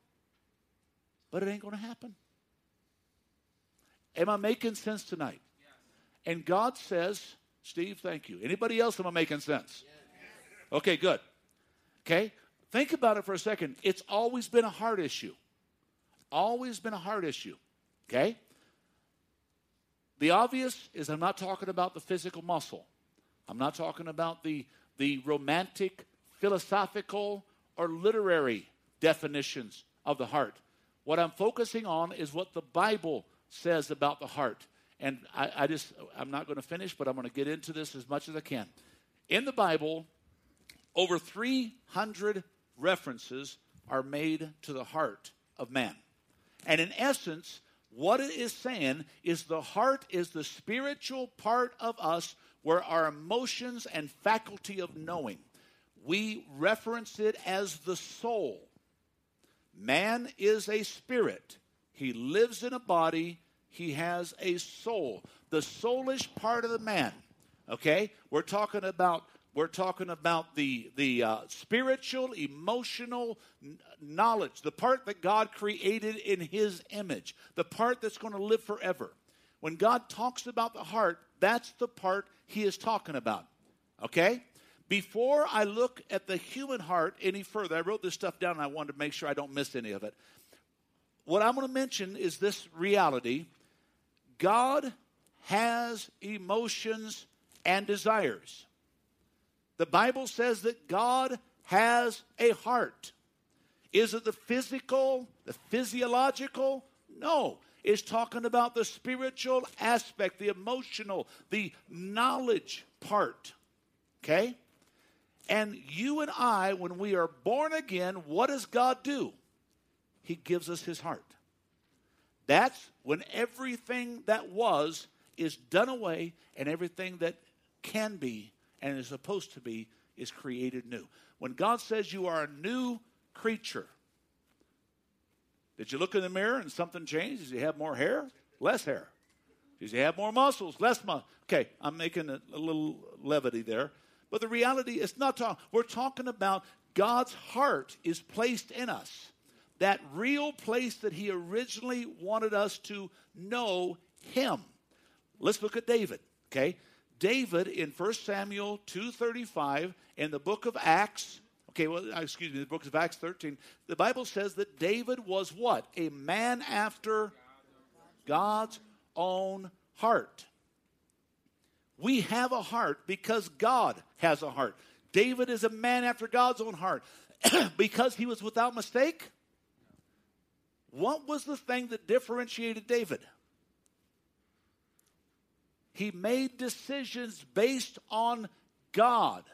Speaker 1: But it ain't going to happen. Am I making sense tonight? And God says, Steve, thank you. Anybody else am I making sense? Okay, good. Okay? Think about it for a second. It's always been a heart issue. Always been a heart issue. Okay? The obvious is I'm not talking about the physical muscle. I'm not talking about the, the romantic, philosophical, or literary definitions of the heart. What I'm focusing on is what the Bible says about the heart. And I, I just, I'm not going to finish, but I'm going to get into this as much as I can. In the Bible, over 300 references are made to the heart of man. And in essence, what it is saying is the heart is the spiritual part of us where our emotions and faculty of knowing. We reference it as the soul. Man is a spirit. He lives in a body. He has a soul. The soulish part of the man. Okay? We're talking about we're talking about the the uh, spiritual, emotional n- knowledge, the part that God created in His image, the part that's going to live forever. When God talks about the heart, that's the part He is talking about. Okay. Before I look at the human heart any further, I wrote this stuff down and I wanted to make sure I don't miss any of it. What I'm going to mention is this reality God has emotions and desires. The Bible says that God has a heart. Is it the physical, the physiological? No. It's talking about the spiritual aspect, the emotional, the knowledge part. Okay? And you and I, when we are born again, what does God do? He gives us his heart. That's when everything that was is done away and everything that can be and is supposed to be is created new. When God says you are a new creature, did you look in the mirror and something changed? Did you have more hair? Less hair. Did you have more muscles? Less muscles. Okay, I'm making a, a little levity there. But the reality is not talking, we're talking about God's heart is placed in us. That real place that He originally wanted us to know Him. Let's look at David, okay? David in 1 Samuel 2.35 in the book of Acts, okay, well, uh, excuse me, the book of Acts 13, the Bible says that David was what? A man after God's own heart. We have a heart because God has a heart. David is a man after God's own heart <clears throat> because he was without mistake. What was the thing that differentiated David? He made decisions based on God.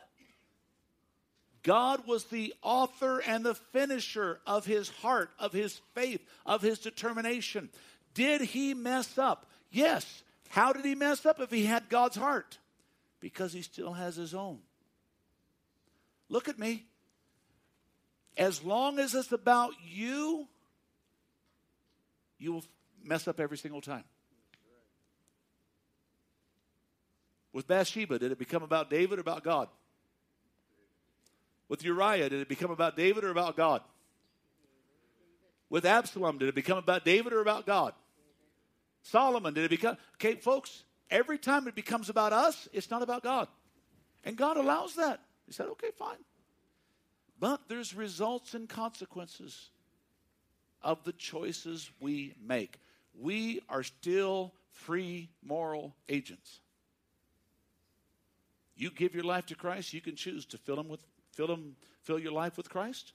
Speaker 1: God was the author and the finisher of his heart, of his faith, of his determination. Did he mess up? Yes. How did he mess up if he had God's heart? Because he still has his own. Look at me. As long as it's about you, you will mess up every single time. With Bathsheba, did it become about David or about God? With Uriah, did it become about David or about God? With Absalom, did it become about David or about God? Solomon, did it become. Okay, folks, every time it becomes about us, it's not about God. And God allows that. He said, okay, fine. But there's results and consequences of the choices we make. We are still free moral agents. You give your life to Christ, you can choose to fill him with fill him fill your life with Christ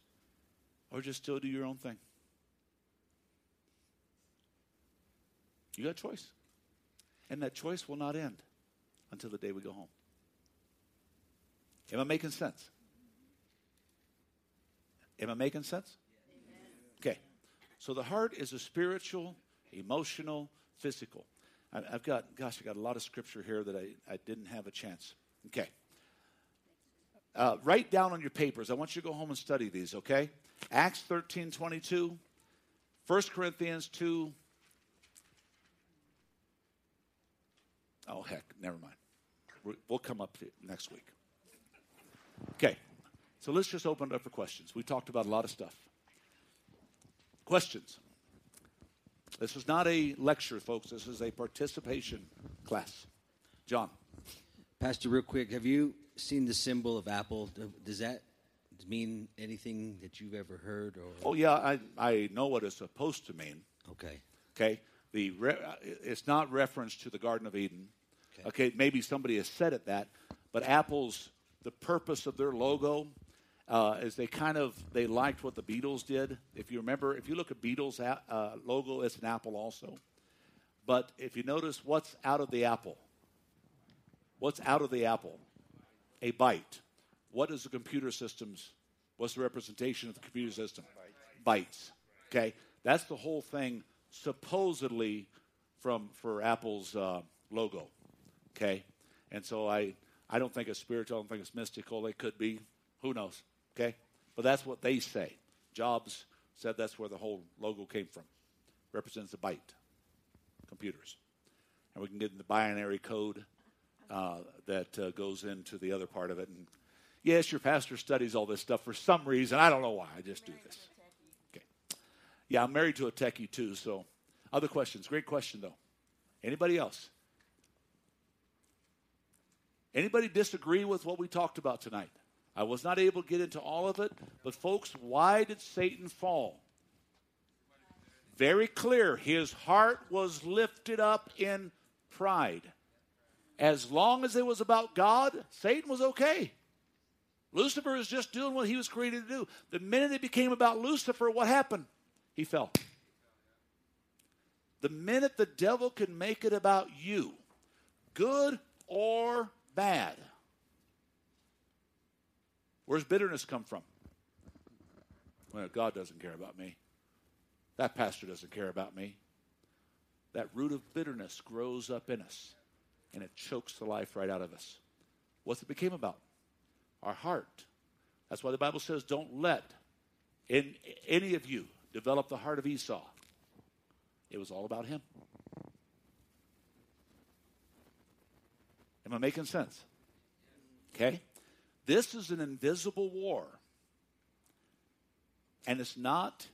Speaker 1: or just still do your own thing. You got choice. And that choice will not end until the day we go home. Am I making sense? Am I making sense? Okay. So the heart is a spiritual, emotional, physical. I, have got, gosh, I've got a lot of scripture here that I, I didn't have a chance. Okay. Uh, write down on your papers. I want you to go home and study these, okay? Acts 13 22, 1 Corinthians 2. Oh, heck, never mind. We'll come up to next week. Okay, so let's just open it up for questions. We talked about a lot of stuff. Questions? This is not a lecture, folks. This is a participation class. John.
Speaker 11: Pastor, real quick, have you seen the symbol of Apple? Does that mean anything that you've ever heard? Or
Speaker 1: Oh yeah, I I know what it's supposed to mean.
Speaker 11: okay,
Speaker 1: Okay, the re- it's not reference to the Garden of Eden. Okay. maybe somebody has said it that, but Apple's the purpose of their logo uh, is they kind of they liked what the Beatles did. If you remember, if you look at Beatles a- uh, logo, it's an apple also. But if you notice, what's out of the apple? What's out of the apple? A byte. What is the computer system's? What's the representation of the computer system? Bytes. Okay, that's the whole thing. Supposedly, from for Apple's uh, logo. Okay, and so I I don't think it's spiritual. I don't think it's mystical. It could be. Who knows? Okay, but that's what they say. Jobs said that's where the whole logo came from. Represents a byte. Computers, and we can get the binary code uh, that uh, goes into the other part of it. And yes, your pastor studies all this stuff for some reason. I don't know why. I just do this. Okay. Yeah, I'm married to a techie too. So, other questions? Great question though. Anybody else? Anybody disagree with what we talked about tonight? I was not able to get into all of it, but folks, why did Satan fall? Very clear. His heart was lifted up in pride. As long as it was about God, Satan was okay. Lucifer is just doing what he was created to do. The minute it became about Lucifer, what happened? He fell. The minute the devil can make it about you, good or bad, where's bitterness come from? Well, God doesn't care about me. That pastor doesn't care about me. That root of bitterness grows up in us and it chokes the life right out of us. What's it became about? Our heart. That's why the Bible says, don't let in any of you develop the heart of Esau. It was all about him. Am I making sense? Okay? This is an invisible war. And it's not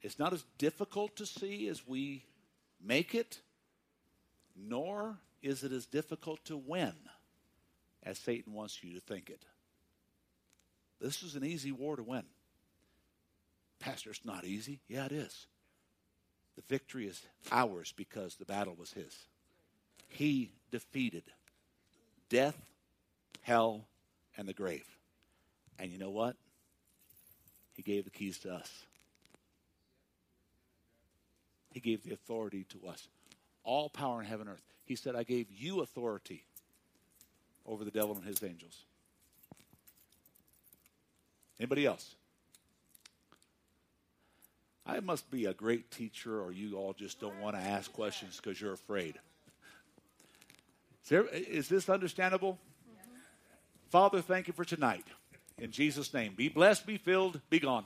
Speaker 1: it's not as difficult to see as we make it, nor is it as difficult to win as Satan wants you to think it. This is an easy war to win. Pastor, it's not easy. Yeah, it is. The victory is ours because the battle was his. He defeated death, hell, and the grave. And you know what? He gave the keys to us. He gave the authority to us. All power in heaven and earth. He said, I gave you authority over the devil and his angels. Anybody else? I must be a great teacher, or you all just don't want to ask questions because you're afraid. Is, there, is this understandable? Father, thank you for tonight. In Jesus' name, be blessed, be filled, be gone.